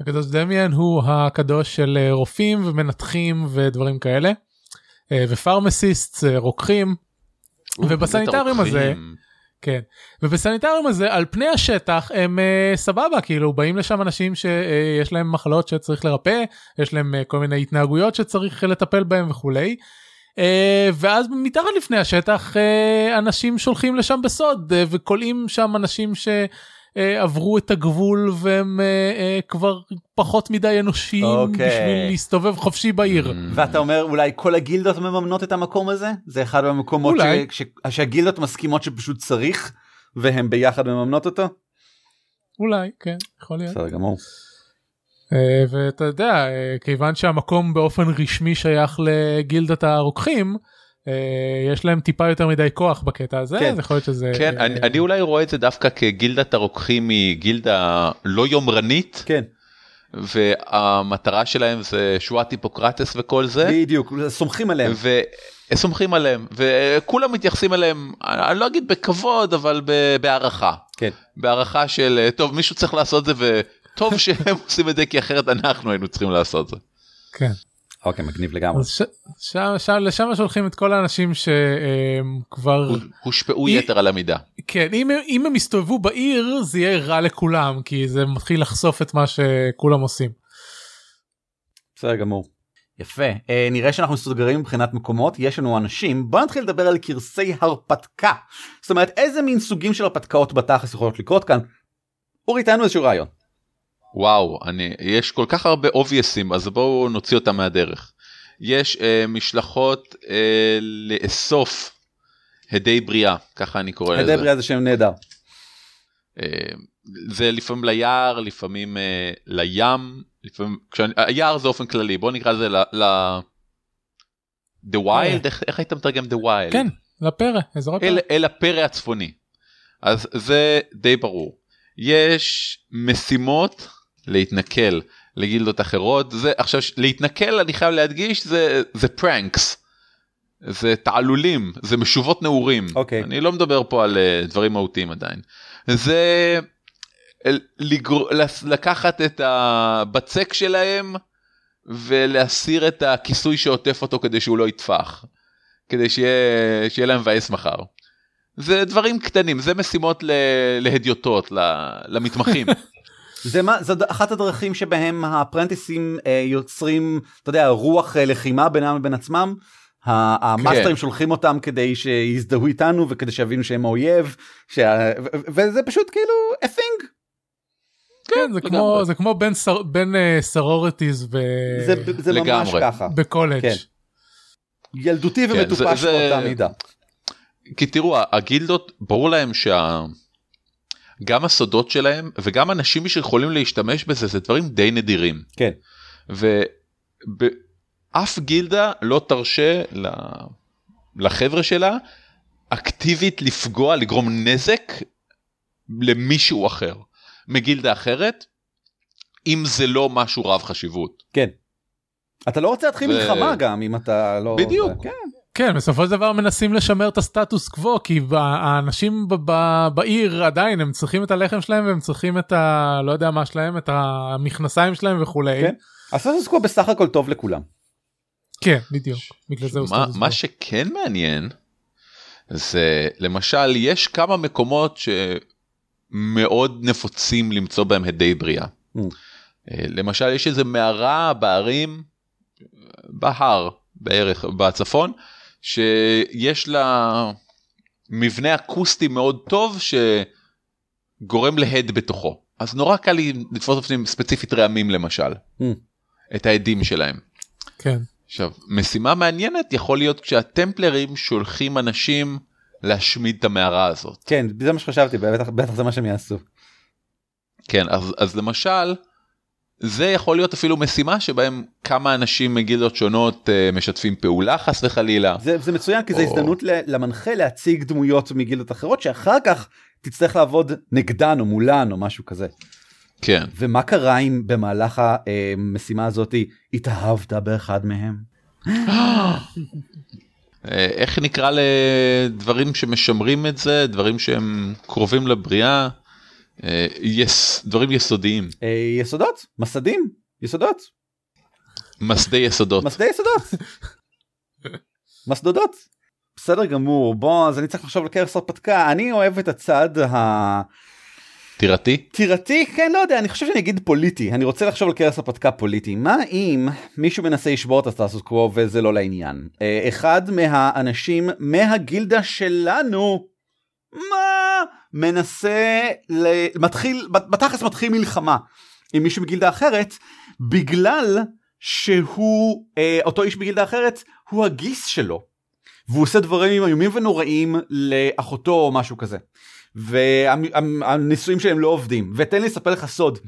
הקדוש דמיאן הוא הקדוש של uh, רופאים ומנתחים ודברים כאלה ופרמסיסט uh, רוקחים ובסניטריום הזה כן ובסניטריום הזה על פני השטח הם uh, סבבה כאילו באים לשם אנשים שיש uh, להם מחלות שצריך לרפא יש להם uh, כל מיני התנהגויות שצריך לטפל בהם וכולי. Uh, ואז מתחת לפני השטח uh, אנשים שולחים לשם בסוד uh, וכולאים שם אנשים ש... אה, עברו את הגבול והם אה, אה, כבר פחות מדי אנושיים. אוקיי. בשביל להסתובב חופשי בעיר. Mm. ואתה אומר אולי כל הגילדות מממנות את המקום הזה? זה אחד המקומות ש... ש... שהגילדות מסכימות שפשוט צריך והם ביחד מממנות אותו? אולי, כן, יכול להיות. בסדר גמור. Uh, ואתה יודע, uh, כיוון שהמקום באופן רשמי שייך לגילדת הרוקחים, יש להם טיפה יותר מדי כוח בקטע הזה כן. אז יכול להיות שזה כן אני, אני אולי רואה את זה דווקא כגילדת הרוקחים היא גילדה לא יומרנית כן והמטרה שלהם זה שואת היפוקרטס וכל זה בדיוק סומכים עליהם וסומכים עליהם וכולם מתייחסים אליהם אני לא אגיד בכבוד אבל בהערכה כן בהערכה של טוב מישהו צריך לעשות זה וטוב שהם עושים את זה כי אחרת אנחנו היינו צריכים לעשות זה. כן. אוקיי מגניב לגמרי. ש, שם, שם, לשם שולחים את כל האנשים שכבר הושפעו יתר על המידה. כן אם, אם הם יסתובבו בעיר זה יהיה רע לכולם כי זה מתחיל לחשוף את מה שכולם עושים. בסדר גמור. יפה אה, נראה שאנחנו מסוגרים מבחינת מקומות יש לנו אנשים בוא נתחיל לדבר על קרסי הרפתקה זאת אומרת איזה מין סוגים של הרפתקאות בתכלס יכולות לקרות כאן. אורי תן לנו איזשהו רעיון. וואו אני יש כל כך הרבה אובייסים אז בואו נוציא אותם מהדרך. יש אה, משלחות אה, לאסוף הדי בריאה ככה אני קורא לזה. הדי בריאה זה שם נהדר. אה, זה לפעמים ליער לפעמים אה, לים לפעמים כשאני, היער זה אופן כללי בוא נקרא לזה ל... ל... The Wild איך, איך היית מתרגם The Wild? כן לפרא אזור הפרא. אל, אל הפרא הצפוני. אז זה די ברור. יש משימות להתנכל לגילדות אחרות זה עכשיו להתנכל אני חייב להדגיש זה זה פרנקס. זה תעלולים זה משובות נעורים okay. אוקיי. אני לא מדבר פה על uh, דברים מהותיים עדיין זה לגר... לקחת את הבצק שלהם ולהסיר את הכיסוי שעוטף אותו כדי שהוא לא יטפח כדי שיהיה, שיהיה להם מבאס מחר. זה דברים קטנים זה משימות להדיוטות למתמחים. זה מה זו אחת הדרכים שבהם הפרנטיסים אה, יוצרים אתה יודע רוח אה, לחימה בינם לבין עצמם. המאסטרים כן. שולחים אותם כדי שיזדהו איתנו וכדי שיבינו שהם האויב שה... וזה פשוט כאילו a thing. כן, זה כמו זה כמו בין סר, בין uh, סרורטיז ו... זה, זה ממש ככה בקולג'. כן. ילדותי ומטופש כן, באותה מידה. כי תראו הגילדות ברור להם שה... גם הסודות שלהם וגם אנשים שיכולים להשתמש בזה זה דברים די נדירים. כן. ואף גילדה לא תרשה. לחבר'ה שלה אקטיבית לפגוע לגרום נזק למישהו אחר מגילדה אחרת אם זה לא משהו רב חשיבות. כן. אתה לא רוצה להתחיל ו- מלחמה גם אם אתה לא... בדיוק. כן. כן בסופו של דבר מנסים לשמר את הסטטוס קוו כי האנשים בעיר עדיין הם צריכים את הלחם שלהם והם צריכים את ה... לא יודע מה שלהם את המכנסיים שלהם וכולי. כן. הסטטוס קוו בסך הכל טוב לכולם. כן בדיוק בגלל זה הוא מה, סטטוס מה קוו. שכן מעניין זה למשל יש כמה מקומות שמאוד נפוצים למצוא בהם הדי בריאה. Mm. אה, למשל יש איזה מערה בערים בהר בערך בצפון שיש לה מבנה אקוסטי מאוד טוב שגורם להד בתוכו אז נורא קל לי לתפוס בפנים ספציפית רעמים למשל Mm. את העדים שלהם. כן. עכשיו משימה מעניינת יכול להיות כשהטמפלרים שולחים אנשים להשמיד את המערה הזאת. כן זה מה שחשבתי בטח בטח זה מה שהם יעשו. כן אז, אז למשל זה יכול להיות אפילו משימה שבהם כמה אנשים מגילדות שונות uh, משתפים פעולה חס וחלילה. זה, זה מצוין כי זו או- הזדמנות ל- למנחה להציג דמויות מגילדות אחרות שאחר כך תצטרך לעבוד נגדן או מולן או משהו כזה. כן. ומה קרה אם במהלך המשימה הזאתי התאהבת באחד מהם? אה, איך נקרא לדברים שמשמרים את זה דברים שהם קרובים לבריאה אה, יס, דברים יסודיים אה, יסודות? מסדים? יסודות? מסדי יסודות. מסדי יסודות. מסדודות. בסדר גמור בוא אז אני צריך לחשוב על קרס הרפתקה אני אוהב את הצד טירתי? הטירתי כן לא יודע אני חושב שאני אגיד פוליטי אני רוצה לחשוב על קרס הרפתקה פוליטי מה אם מישהו מנסה לשבור את הסטטוס קוו וזה לא לעניין אה, אחד מהאנשים מהגילדה שלנו מה מנסה ל... מתחיל בתכלס מתחיל מלחמה עם מישהו מגילדה אחרת בגלל שהוא אה, אותו איש בגילדה אחרת הוא הגיס שלו. והוא עושה דברים איומים ונוראים לאחותו או משהו כזה. והנישואים שלהם לא עובדים. ותן לי לספר לך סוד.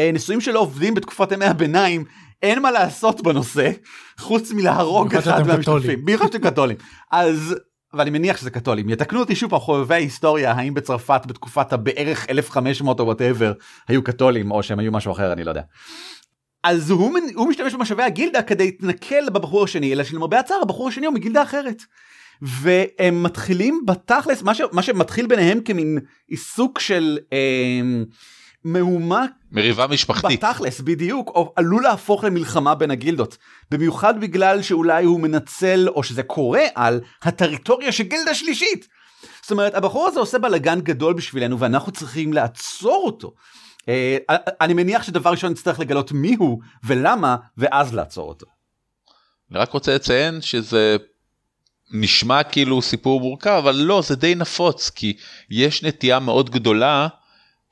אה, נישואים שלא עובדים בתקופת ימי הביניים אין מה לעשות בנושא חוץ מלהרוג אחד מהמשתתפים. במיוחד שאתם קתולים. אז ואני מניח שזה קתולים יתקנו אותי שוב פעם חובבי ההיסטוריה האם בצרפת בתקופת הבערך 1500 או whatever היו קתולים או שהם היו משהו אחר אני לא יודע. אז הוא, הוא משתמש במשאבי הגילדה כדי להתנכל בבחור השני אלא שלמרבה הצער הבחור השני הוא מגילדה אחרת. והם מתחילים בתכלס מה, ש, מה שמתחיל ביניהם כמין עיסוק של אה, מהומה מריבה משפחתית. בתכלס בדיוק או עלול להפוך למלחמה בין הגילדות במיוחד בגלל שאולי הוא מנצל או שזה קורה על הטריטוריה של גילדה שלישית. זאת אומרת הבחור הזה עושה בלאגן גדול בשבילנו ואנחנו צריכים לעצור אותו. אה, אני מניח שדבר ראשון נצטרך לגלות מי הוא ולמה ואז לעצור אותו. אני רק רוצה לציין שזה נשמע כאילו סיפור מורכב אבל לא זה די נפוץ כי יש נטייה מאוד גדולה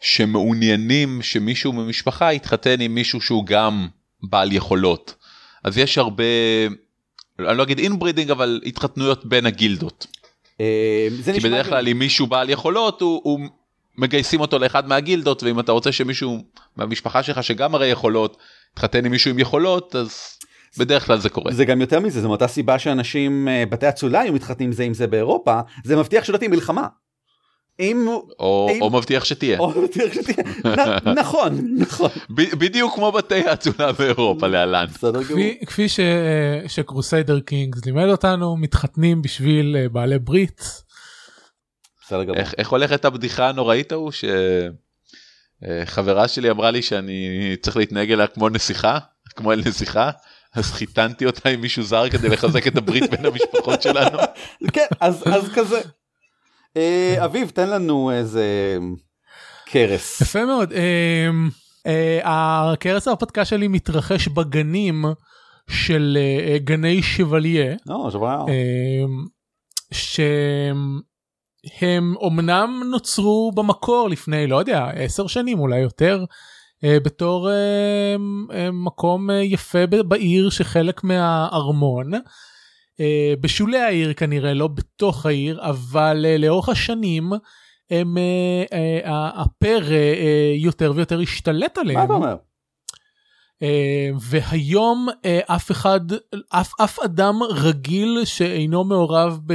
שמעוניינים שמישהו ממשפחה יתחתן עם מישהו שהוא גם בעל יכולות. אז יש הרבה אני לא אגיד inbreeding אבל התחתנויות בין הגילדות. אה, כי בדרך לי- כלל אם מישהו בעל יכולות הוא, הוא מגייסים אותו לאחד מהגילדות ואם אתה רוצה שמישהו מהמשפחה שלך שגם הרי יכולות יתחתן עם מישהו עם יכולות אז בדרך כלל זה קורה. זה גם יותר מזה זה מאותה סיבה שאנשים אה, בתי אצולה היו מתחתנים זה עם זה באירופה זה מבטיח שלא תהיה מלחמה. אם הוא או, אם- או מבטיח שתהיה. או מבטיח שתהיה נכון נכון בדיוק כמו בתי האצולה באירופה להלן. כפי, כפי ש, שקרוסיידר קינגס לימד אותנו מתחתנים בשביל אה, בעלי ברית. בסדר גמור. איך, איך הולכת הבדיחה הנוראית ההוא שחברה שלי אמרה לי שאני צריך להתנהג אליה כמו נסיכה כמו אל נסיכה אז חיתנתי אותה עם מישהו זר כדי לחזק את הברית בין המשפחות שלנו. כן אז אז כזה. אה, אביב תן לנו איזה קרס. יפה מאוד. אמ, אה, הקרס ההרפתקה שלי מתרחש בגנים של אה, גני. אמ, שהם אומנם נוצרו במקור לפני לא יודע עשר שנים אולי יותר אה, בתור אה, אה, מקום אה, יפה בעיר שחלק מהארמון. אה, בשולי העיר כנראה, לא בתוך העיר, אבל אה, לאורך השנים הם, אה, הפרא יותר ויותר השתלט עליהם. מה אתה אומר? והיום אף אחד, אף, אף אדם רגיל שאינו מעורב ב,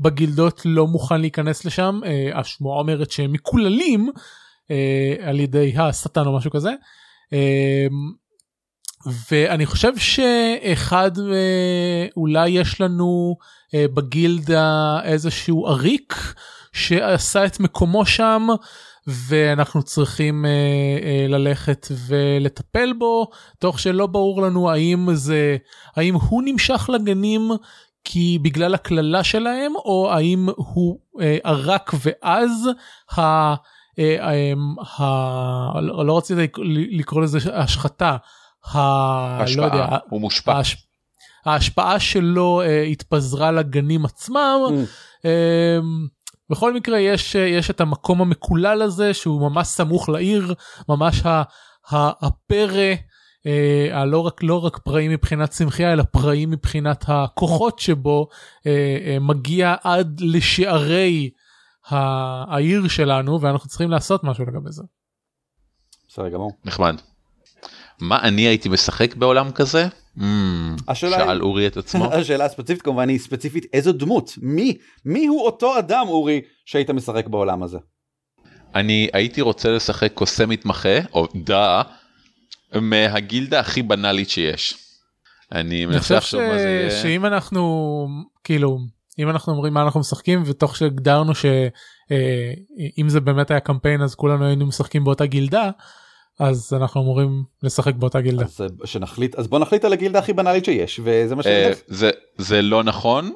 בגילדות לא מוכן להיכנס לשם. השמועה אומרת שהם מקוללים על ידי השטן או משהו כזה. ואני חושב שאחד, אה, אולי יש לנו אה, בגילדה איזשהו עריק שעשה את מקומו שם. ואנחנו צריכים אה, ללכת ולטפל בו תוך שלא ברור לנו האם זה האם הוא נמשך לגנים כי בגלל הקללה שלהם או האם הוא ערק ואז ה... ה... לא רציתי לקרוא לזה השחתה. ה... השפעה, לא יודע, הוא מושפע. ההש... ההשפעה שלו אה, התפזרה לגנים עצמם. Mm. אה, בכל מקרה יש יש את המקום המקולל הזה שהוא ממש סמוך לעיר ממש ה, ה, הפרא אה, הלא רק לא רק פראים מבחינת צמחייה אלא פראים מבחינת הכוחות שבו אה, אה, מגיע עד לשערי העיר שלנו ואנחנו צריכים לעשות משהו לגבי זה. בסדר גמור. נחמד. מה אני הייתי משחק בעולם כזה? Mm, השאלה היא- שאל אורי את עצמו. השאלה הספציפית כמובן היא ספציפית איזו דמות מי מי הוא אותו אדם אורי שהיית משחק בעולם הזה. אני הייתי רוצה לשחק קוסם מתמחה, או דה, מהגילדה הכי בנאלית שיש. אני אני מנסה חושב ש... לחשוב מה זה יהיה. שאם אנחנו כאילו אם אנחנו אומרים מה אנחנו משחקים ותוך שהגדרנו שאם זה באמת היה קמפיין אז כולנו היינו משחקים באותה גילדה אז אנחנו אמורים לשחק באותה גילדה. אז אה, שנחליט אז בוא נחליט על הגילדה הכי בנאלית שיש וזה מה אה, שנלך. זה זה לא נכון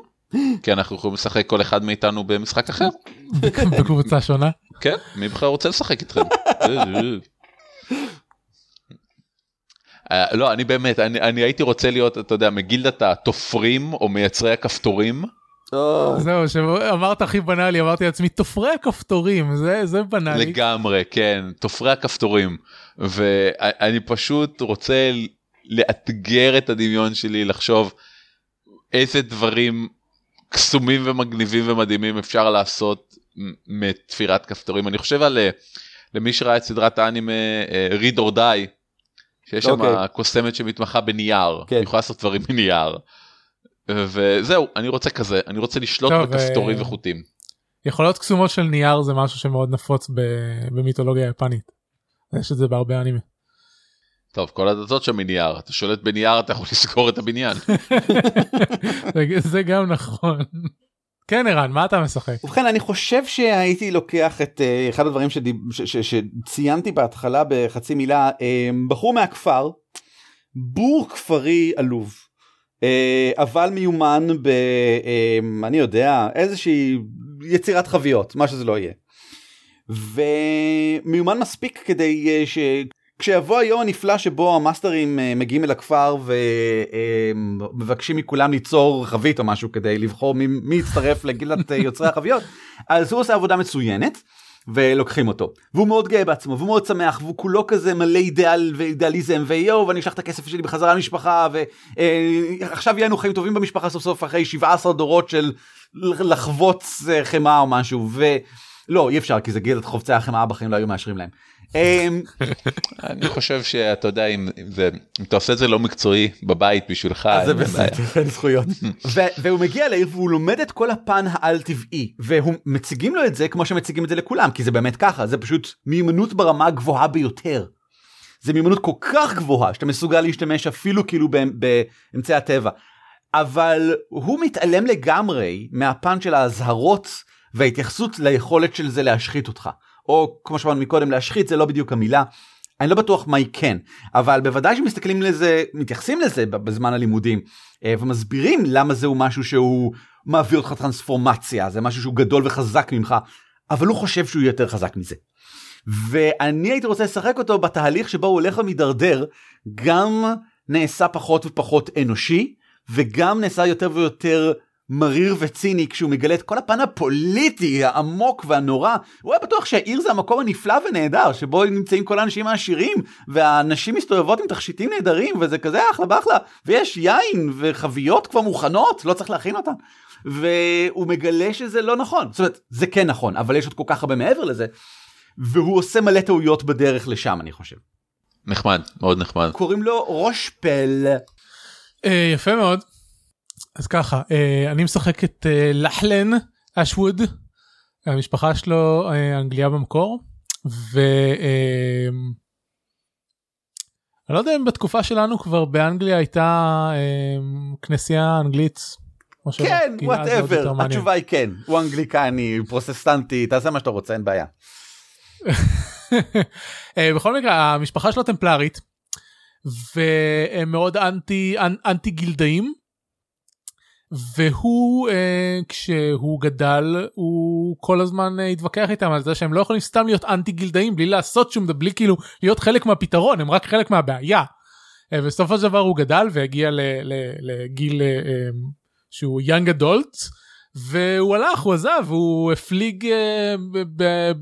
כי אנחנו יכולים לשחק כל אחד מאיתנו במשחק אחר בקבוצה שונה. כן מי בכלל רוצה לשחק איתכם. אה, לא אני באמת אני אני הייתי רוצה להיות אתה יודע מגילדת התופרים או מייצרי הכפתורים זהו שאמרת הכי בנאלי אמרתי לעצמי תופרי הכפתורים זה זה בנאלי. לגמרי כן תופרי הכפתורים ואני פשוט רוצה לאתגר את הדמיון שלי לחשוב איזה דברים קסומים ומגניבים ומדהימים אפשר לעשות מתפירת כפתורים אני חושב על אה, למי שראה את סדרת האנימה אה, read or die שיש שם אוקיי. קוסמת שמתמחה בנייר כן. היא יכולה לעשות דברים מנייר. וזהו אני רוצה כזה אני רוצה לשלוט טוב, בכפתורים אה, וחוטים. יכולות קסומות של נייר זה משהו שמאוד נפוץ ב- במיתולוגיה יפנית. יש את זה בהרבה אנימה. טוב כל הדתות שם מנייר אתה שולט בנייר אתה יכול לסגור את הבניין. זה- זה גם נכון. כן ערן מה אתה משחק? ובכן אני חושב שהייתי לוקח את אה, אחד הדברים שדיב, ש, ש, שציינתי בהתחלה בחצי מילה אה, בחור מהכפר בור כפרי עלוב אבל מיומן ב... אה, אני יודע איזושהי יצירת חביות מה שזה לא יהיה. ומיומן מספיק כדי אה, ש... כשיבוא היום הנפלא שבו המאסטרים אה, מגיעים אל הכפר ומבקשים מכולם ליצור חבית או משהו כדי לבחור מי, מי יצטרף לגילת אה, יוצרי החביות אז הוא עושה עבודה מצוינת ולוקחים אותו והוא מאוד גאה בעצמו והוא מאוד שמח והוא כולו כזה מלא אידאל ואידאליזם ויואו ואני אשלח את הכסף שלי בחזרה למשפחה ועכשיו יהיה לנו חיים טובים במשפחה סוף סוף אחרי 17 דורות של לחבוץ אה, חמאה או משהו ולא אי אפשר כי זה גילדת חובצי החמאה בחיים לא היו מאשרים להם. אמ, אני חושב שאתה יודע אם זה אם אתה עושה את זה לא מקצועי בבית בשבילך אז זה. בסדר, אין זכויות. והוא מגיע לעיר והוא לומד את כל הפן העל טבעי והוא מציגים לו את זה כמו שמציגים את זה לכולם כי זה באמת ככה זה פשוט מיומנות ברמה הגבוהה ביותר. זה מיומנות כל כך גבוהה שאתה מסוגל להשתמש אפילו כאילו באמצעי הטבע. אבל הוא מתעלם לגמרי מהפן של האזהרות וההתייחסות ליכולת של זה להשחית אותך. או כמו שאמרנו מקודם להשחית זה לא בדיוק המילה. אני לא בטוח מה היא כן אבל בוודאי שמסתכלים לזה מתייחסים לזה בזמן הלימודים אה, ומסבירים למה זהו משהו שהוא מעביר אותך טרנספורמציה זה משהו שהוא גדול וחזק ממך אבל הוא חושב שהוא יותר חזק מזה. ואני הייתי רוצה לשחק אותו בתהליך שבו הוא הולך ומידרדר גם נעשה פחות ופחות אנושי וגם נעשה יותר ויותר מריר וציני כשהוא מגלה את כל הפן הפוליטי העמוק והנורא הוא היה בטוח שהעיר זה המקום הנפלא ונהדר שבו נמצאים כל האנשים העשירים והנשים מסתובבות עם תכשיטים נהדרים וזה כזה אחלה באחלה ויש יין וחביות כבר מוכנות לא צריך להכין אותן. והוא מגלה שזה לא נכון זאת אומרת זה כן נכון אבל יש עוד כל כך הרבה מעבר לזה. והוא עושה מלא טעויות בדרך לשם אני חושב. נחמד מאוד נחמד קוראים לו ראש פל. אה, יפה מאוד. אז ככה אה, אני משחק את אה, לחלן אשווד המשפחה שלו אה, אנגליה במקור ו... אני לא יודע אם בתקופה שלנו כבר באנגליה הייתה כנסייה אנגלית. כן whatever. התשובה היא כן הוא אנגליקני פרוטסטנטי תעשה מה שאתה רוצה אין בעיה. בכל מקרה המשפחה שלו טמפלרית והם מאוד אנטי אנ- אנטי גילדאים והוא אה, כשהוא גדל הוא כל הזמן אה, התווכח איתם על זה שהם לא יכולים סתם להיות אנטי גילדאים בלי לעשות שום דבר בלי כאילו להיות חלק מהפתרון הם רק חלק מהבעיה. אה, בסופו של דבר הוא גדל והגיע לגיל אה, אה, שהוא יאנג אדולט והוא הלך הוא עזב הוא הפליג אה, ב- ב-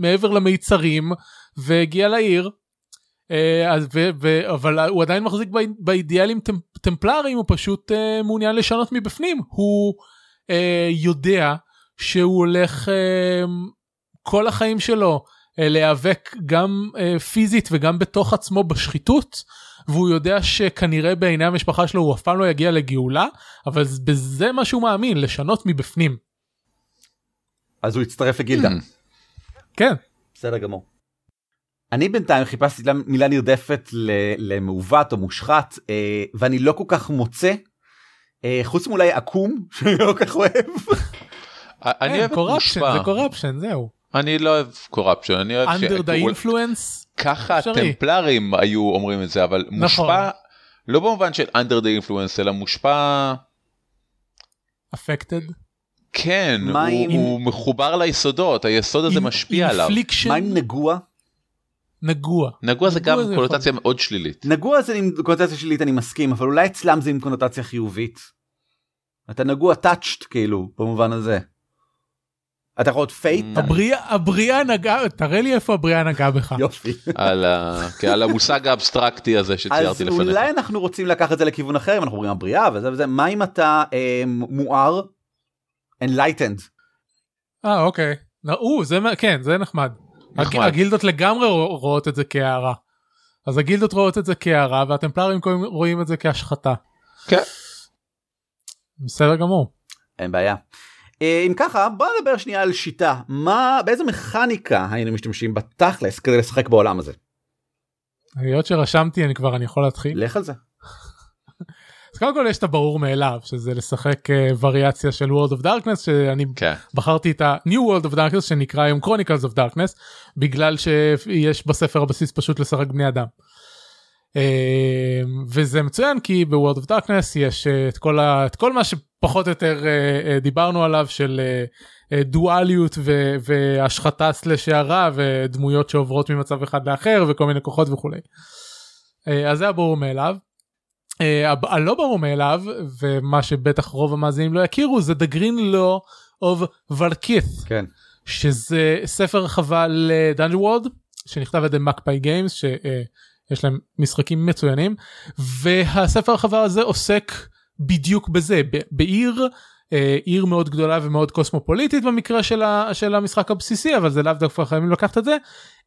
מעבר למיצרים והגיע לעיר. אה, אז ו, ו, אבל הוא עדיין מחזיק באי- באידיאלים טמפ, טמפלריים הוא פשוט אה, מעוניין לשנות מבפנים הוא אה, יודע שהוא הולך אה, כל החיים שלו אה, להיאבק גם אה, פיזית וגם בתוך עצמו בשחיתות והוא יודע שכנראה בעיני המשפחה שלו הוא אף פעם לא יגיע לגאולה אבל בזה מה שהוא מאמין לשנות מבפנים אז הוא הצטרף לגילדה. כן בסדר גמור. אני בינתיים חיפשתי לה- מילה נרדפת למעוות או מושחת אה, ואני לא כל כך מוצא אה, חוץ מאולי עקום שאני לא כל כך אוהב. אני אוהב את קורפשן. זה קורפשן זהו אני לא אוהב קורפשן אני אוהב under the influence ככה. הטמפלרים היו אומרים את זה אבל נכון. מושפע לא במובן של under the influence אלא מושפע affected כן הוא, מחובר ליסודות היסוד הזה משפיע עליו. מה עם נגוע? נגוע נגוע זה גם זה קונוטציה יכול- מאוד שלילית. נגוע זה עם קונוטציה שלילית אני מסכים אבל אולי אצלם זה עם קונוטציה חיובית. אתה נגוע touched כאילו במובן הזה. אתה יכול להיות Fate? ממ. הבריאה הבריאה נגעה תראה לי איפה הבריאה נגעה בך יופי. על, ה... כן, על המושג האבסטרקטי הזה אז שציירתי לפניך. אולי אנחנו רוצים לקחת את זה לכיוון אחר אם אנחנו מדברים על בריאה וזה וזה מה אם אתה אה, מואר? enlightened. אה אוקיי נ- או, זה כן זה נחמד. נחמד. הג- הגילדות לגמרי רוא- רואות את זה כהארה. אז הגילדות רואות את זה כהארה והטמפלרים רואים את זה כהשחתה. כן. בסדר גמור. אין בעיה. אה, אם ככה בוא נדבר שנייה על שיטה מה באיזה מכניקה היינו משתמשים בתכלס כדי לשחק בעולם הזה. היות שרשמתי אני כבר אני יכול להתחיל. לך על זה. קודם כל יש את הברור מאליו שזה לשחק אה, וריאציה של World of Darkness שאני כן. בחרתי את ה-New World of Darkness שנקרא היום Chronicles of Darkness בגלל שיש בספר הבסיס פשוט לשחק בני אדם. אה, וזה מצוין כי ב-World of Darkness יש אה, את כל, ה, את כל מה שפחות או יותר דיברנו עליו של דואליות ו- והשחתה סלש הערה ודמויות שעוברות ממצב אחד לאחר וכל מיני כוחות וכולי. אז זה הברור מאליו. אה, הב- הלא ברור מאליו ומה שבטח רוב המאזינים לא יכירו זה The Green Law of Valkith כן. שזה ספר הרחבה לדאנג'ה וורד שנכתב על ידי Magpie Games שיש להם משחקים מצוינים והספר הרחבה הזה עוסק בדיוק בזה בעיר אה, עיר מאוד גדולה ומאוד קוסמופוליטית במקרה של, ה, של המשחק הבסיסי אבל זה לאו דווקא חייבים לקחת את זה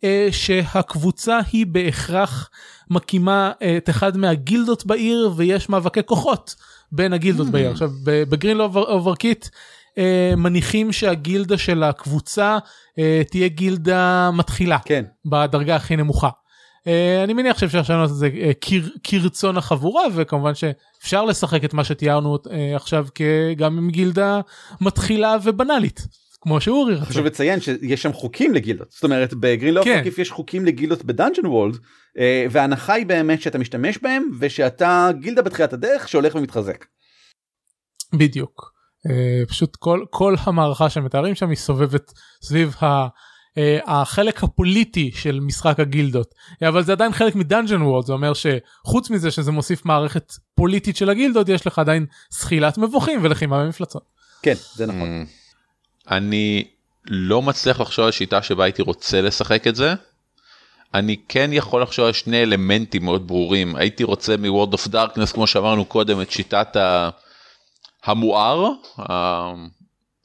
אה, שהקבוצה היא בהכרח מקימה אה, את אחד מהגילדות בעיר ויש מאבקי כוחות בין הגילדות הממ. בעיר עכשיו ב Green Law of Varkith אה, מניחים שהגילדה של הקבוצה אה, תהיה גילדה מתחילה כן. בדרגה הכי נמוכה. אה, אני מניח שאפשר לשנות את זה אה, כר- כרצון החבורה וכמובן שאפשר לשחק את מה שתיארנו אה, עכשיו גם עם גילדה מתחילה ובנאלית כמו שאורי רצה. חשוב לציין שיש שם חוקים לגילדות זאת אומרת בגרין כן. מקיף יש חוקים לגילדות בדאנג'ן וולד וההנחה היא באמת שאתה משתמש בהם ושאתה גילדה בתחילת הדרך שהולך ומתחזק. בדיוק. פשוט כל כל המערכה שמתארים שם היא סובבת סביב ה, החלק הפוליטי של משחק הגילדות אבל זה עדיין חלק מדאנג'ן וורד זה אומר שחוץ מזה שזה מוסיף מערכת הפוליטית של הגילדות יש לך עדיין זחילת מבוכים ולחימה במפלצות. כן זה נכון. Mm, אני לא מצליח לחשוב על שיטה שבה הייתי רוצה לשחק את זה. אני כן יכול לחשוב על שני אלמנטים מאוד ברורים הייתי רוצה מוורד אוף דארקנס כמו שאמרנו קודם את שיטת ה... המואר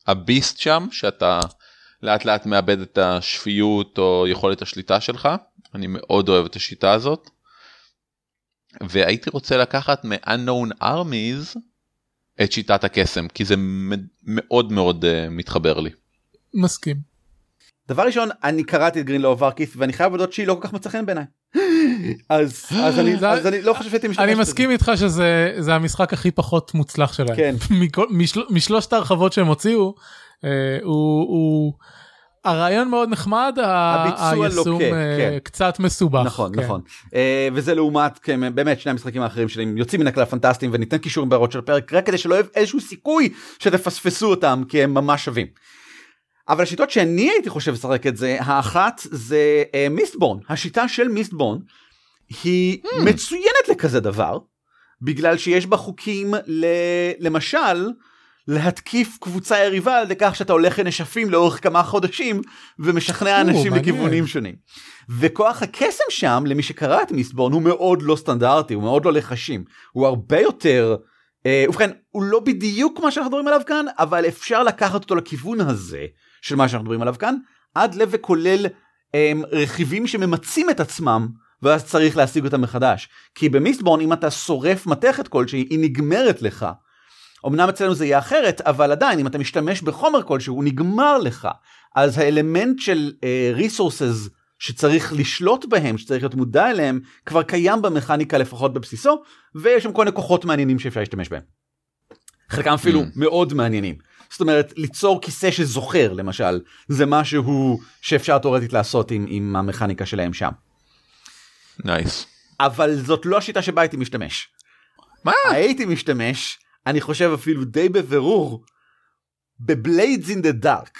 הביסט שם שאתה לאט לאט מאבד את השפיות או יכולת השליטה שלך אני מאוד אוהב את השיטה הזאת. והייתי רוצה לקחת מ-unknown armies את שיטת הקסם כי זה מאוד מאוד uh, מתחבר לי. מסכים. דבר ראשון אני קראתי את גרין לאו ורקיס ואני חייב להודות שהיא לא כל כך מצא חן בעיניי. אז אז אני אז אני לא חושב שהייתי משתמש אני בזה. מסכים איתך שזה זה המשחק הכי פחות מוצלח שלהם. כן. משלושת ההרחבות שהם הוציאו הוא, הוא הרעיון מאוד נחמד הביצוע היישום לוקה, אה, כן. קצת מסובך. נכון כן. נכון אה, וזה לעומת כן, באמת שני המשחקים האחרים שלהם יוצאים מן הכלל פנטסטיים וניתן קישורים בהערות של הפרק רק כדי שלא יהיה איזשהו סיכוי שתפספסו אותם כי הם ממש שווים. אבל השיטות שאני הייתי חושב לשחק את זה האחת זה אה, מיסטבורן השיטה של מיסטבורן היא מצוינת לכזה דבר בגלל שיש בה חוקים ל... למשל להתקיף קבוצה יריבה על ידי כך שאתה הולך לנשפים לאורך כמה חודשים ומשכנע או, אנשים. לכיוונים שונים. וכוח הקסם שם למי שקרא את מיסטבורן הוא מאוד לא סטנדרטי הוא מאוד לא לחשים הוא הרבה יותר אה, ובכן הוא לא בדיוק מה שאנחנו מדברים עליו כאן אבל אפשר לקחת אותו לכיוון הזה של מה שאנחנו מדברים עליו כאן עד לב וכולל אה, רכיבים שממצים את עצמם ואז צריך להשיג אותם מחדש כי במיסטבורן אם אתה שורף מתכת כלשהי היא נגמרת לך. אמנם אצלנו זה יהיה אחרת אבל עדיין אם אתה משתמש בחומר כלשהו הוא נגמר לך אז האלמנט של uh, resources שצריך לשלוט בהם שצריך להיות מודע אליהם כבר קיים במכניקה לפחות בבסיסו ויש שם כל מיני כוחות מעניינים שאפשר להשתמש בהם. חלקם אפילו Mm. מאוד מעניינים. זאת אומרת ליצור כיסא שזוכר למשל זה משהו שאפשר תאורטית לעשות עם, עם המכניקה שלהם שם. nice. אבל זאת לא השיטה שבה הייתי משתמש. מה? הייתי משתמש, אני חושב אפילו די בבירור, ב Blades in the Dark.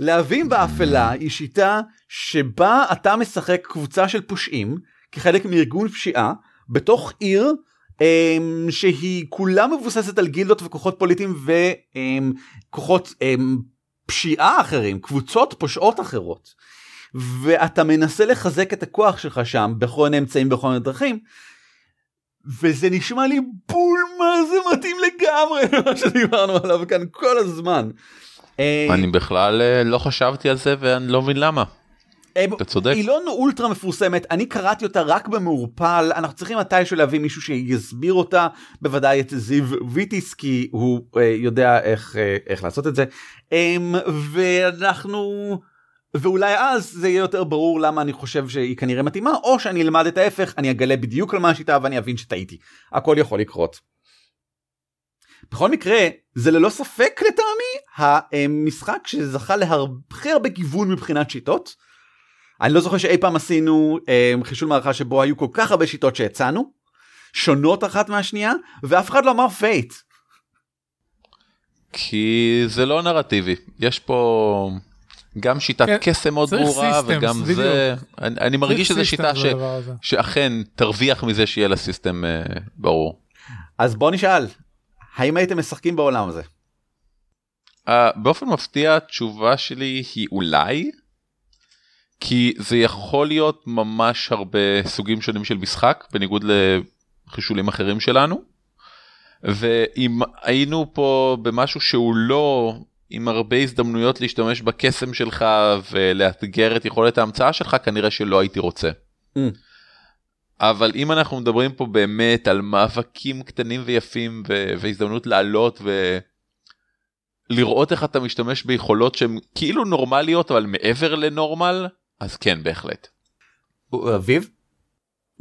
להבים באפלה היא שיטה שבה אתה משחק קבוצה של פושעים כחלק מארגון פשיעה בתוך עיר אמ, שהיא כולה מבוססת על גילדות וכוחות פוליטיים וכוחות אמ, פשיעה אחרים, קבוצות פושעות אחרות. ואתה מנסה לחזק את הכוח שלך שם בכל מיני אמצעים בכל מיני דרכים. וזה נשמע לי בול זה מתאים לגמרי למה שדיברנו עליו כאן כל הזמן. אה, אני בכלל אה, לא חשבתי על זה ואני לא מבין למה. אה, אתה צודק. היא לא אולטרה מפורסמת אני קראתי אותה רק במעורפל אנחנו צריכים מתישהו להביא מישהו שיסביר אותה בוודאי את זיו ויטיס כי הוא אה, יודע איך אה, איך לעשות את זה אה, ואנחנו ואולי אז זה יהיה יותר ברור למה אני חושב שהיא כנראה מתאימה או שאני אלמד את ההפך אני אגלה בדיוק על מה השיטה ואני אבין שטעיתי הכל יכול לקרות. בכל מקרה זה ללא ספק לטעמי המשחק שזכה להכי הרבה גיוון מבחינת שיטות. אני לא זוכר שאי פעם עשינו אה, חישול מערכה שבו היו כל כך הרבה שיטות שהצענו, שונות אחת מהשנייה, ואף אחד לא אמר Fate. כי זה לא נרטיבי יש פה גם שיטת כן, קסם מאוד ברורה systems, וגם בדיוק. זה אני, אני מרגיש שזו שיטה ש. שאכן תרוויח מזה שיהיה לה system אה, ברור. אז בוא נשאל, האם הייתם משחקים בעולם הזה? Uh, באופן מפתיע התשובה שלי היא אולי כי זה יכול להיות ממש הרבה סוגים שונים של משחק בניגוד לחישולים אחרים שלנו. ואם היינו פה במשהו שהוא לא עם הרבה הזדמנויות להשתמש בקסם שלך ולאתגר את יכולת ההמצאה שלך כנראה שלא הייתי רוצה. Mm. אבל אם אנחנו מדברים פה באמת על מאבקים קטנים ויפים ו- והזדמנות לעלות ולראות איך אתה משתמש ביכולות שהן כאילו נורמליות אבל מעבר לנורמל אז כן בהחלט. אביב?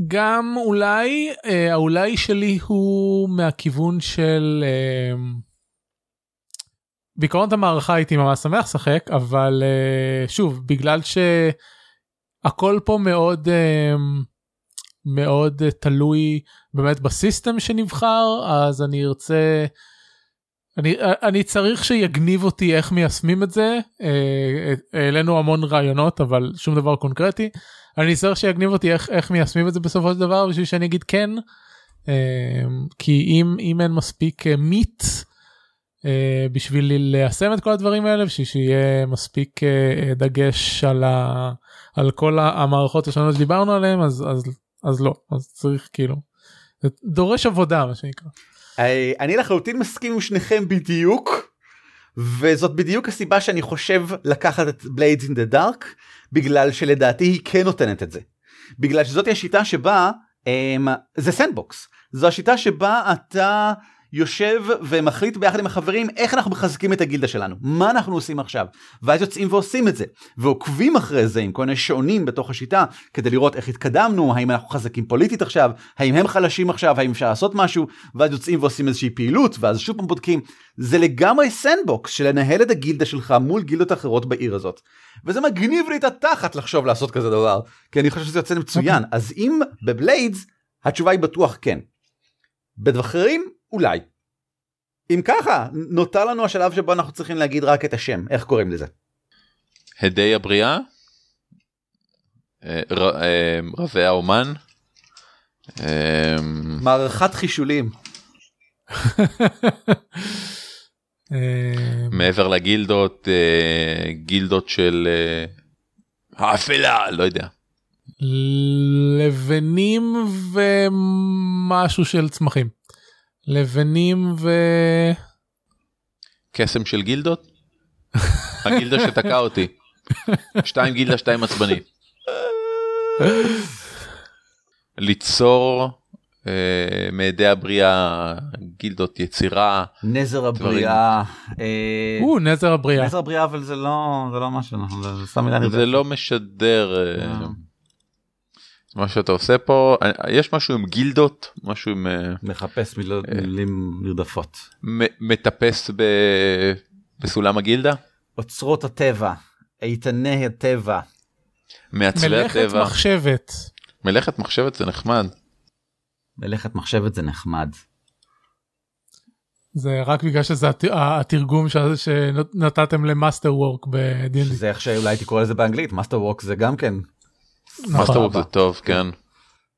גם אולי אה, האולי שלי הוא מהכיוון של אה, בעיקרון את המערכה הייתי ממש שמח לשחק אבל אה, שוב בגלל שהכל פה מאוד אה, מאוד אה, תלוי באמת בסיסטם שנבחר אז אני ארצה. אני, אני צריך שיגניב אותי איך מיישמים את זה אה, העלינו המון רעיונות אבל שום דבר קונקרטי אני צריך שיגניב אותי איך איך מיישמים את זה בסופו של דבר בשביל שאני אגיד כן כי אם אם אין מספיק מיט בשביל ליישם את כל הדברים האלה בשביל שיהיה מספיק דגש על, ה, על כל המערכות השונות שדיברנו עליהם אז אז אז לא אז צריך כאילו זה דורש עבודה מה שנקרא. אני לחלוטין מסכים עם שניכם בדיוק וזאת בדיוק הסיבה שאני חושב לקחת את Blades in the Dark בגלל שלדעתי היא כן נותנת את זה. בגלל שזאת השיטה שבה הם, זה sandbox זו השיטה שבה אתה יושב ומחליט ביחד עם החברים איך אנחנו מחזקים את הגילדה שלנו מה אנחנו עושים עכשיו ואז יוצאים ועושים את זה ועוקבים אחרי זה עם כל מיני שעונים בתוך השיטה כדי לראות איך התקדמנו האם אנחנו חזקים פוליטית עכשיו האם הם חלשים עכשיו האם אפשר לעשות משהו ואז יוצאים ועושים איזושהי פעילות ואז שוב פעם בודקים זה לגמרי sandbox של לנהל את הגילדה שלך מול גילדות אחרות בעיר הזאת וזה מגניב לי את התחת לחשוב לעשות כזה דבר כי אני חושב שזה יוצא מצוין okay. אז אם ב Blades התשובה היא בטוח כן. בדברים אולי. אם ככה נותר לנו השלב שבו אנחנו צריכים להגיד רק את השם איך קוראים לזה. הדי הבריאה. אה, אה, רבי האומן. אה, מערכת חישולים. מעבר לגילדות גילדות של האפלה לא יודע. לבנים ומשהו של צמחים. לבנים ו... קסם של גילדות? הגילדה שתקע אותי. שתיים גילדה שתיים עצבני. ליצור אה, מעדי הבריאה גילדות יצירה נזר הבריאה אה, או נזר הבריאה נזר הבריאה אבל זה לא זה לא משהו זה סתם מילה זה לא משדר. אה, אה. מה שאתה עושה פה יש משהו עם גילדות? משהו עם אה, מחפש מילות, אה, מילים נרדפות מטפס ב... בסולם הגילדה? אוצרות הטבע איתני הטבע. מעצבי הטבע. מלאכת מחשבת. מלאכת מחשבת זה נחמד. מלאכת מחשבת זה נחמד. זה רק בגלל שזה התרגום שנתתם ל masterwork ב D&D. זה איך שאולי הייתי קורא לזה באנגלית masterwork זה גם כן masterwork זה טוב כן.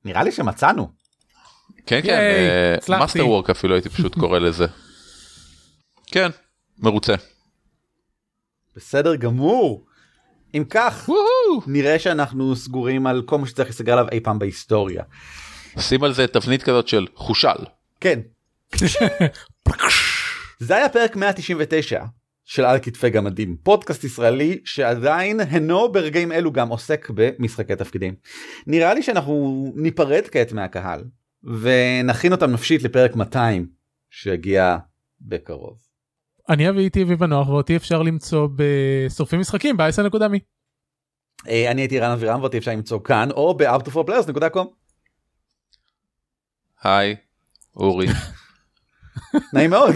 נראה לי שמצאנו. כן כן masterwork אפילו הייתי פשוט קורא לזה. כן מרוצה. בסדר גמור. אם כך נראה שאנחנו סגורים על כל מה שצריך להסתגר עליו אי פעם בהיסטוריה. שים על זה תבנית כזאת של חושל. כן. זה היה פרק 199 של על כתפי גמדים פודקאסט ישראלי שעדיין הנו ברגעים אלו גם עוסק במשחקי תפקידים. נראה לי שאנחנו ניפרד כעת מהקהל ונכין אותם נפשית לפרק 200 שיגיע בקרוב. אני אביא איתי ובנוח ואותי אפשר למצוא בשורפים משחקים ב-10.מי. אה, אני הייתי רן אבירם ואותי אפשר למצוא כאן או ב-out4players.com. היי אורי. נעים מאוד.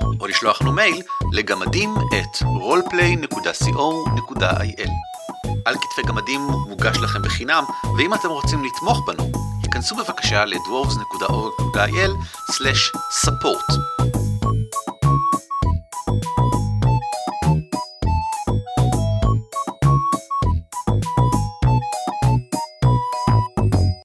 או לשלוח לנו מייל לגמדים את roleplay.co.il. על כתפי גמדים מוגש לכם בחינם, ואם אתם רוצים לתמוך בנו, היכנסו בבקשה ל-dwarves.org.il/support.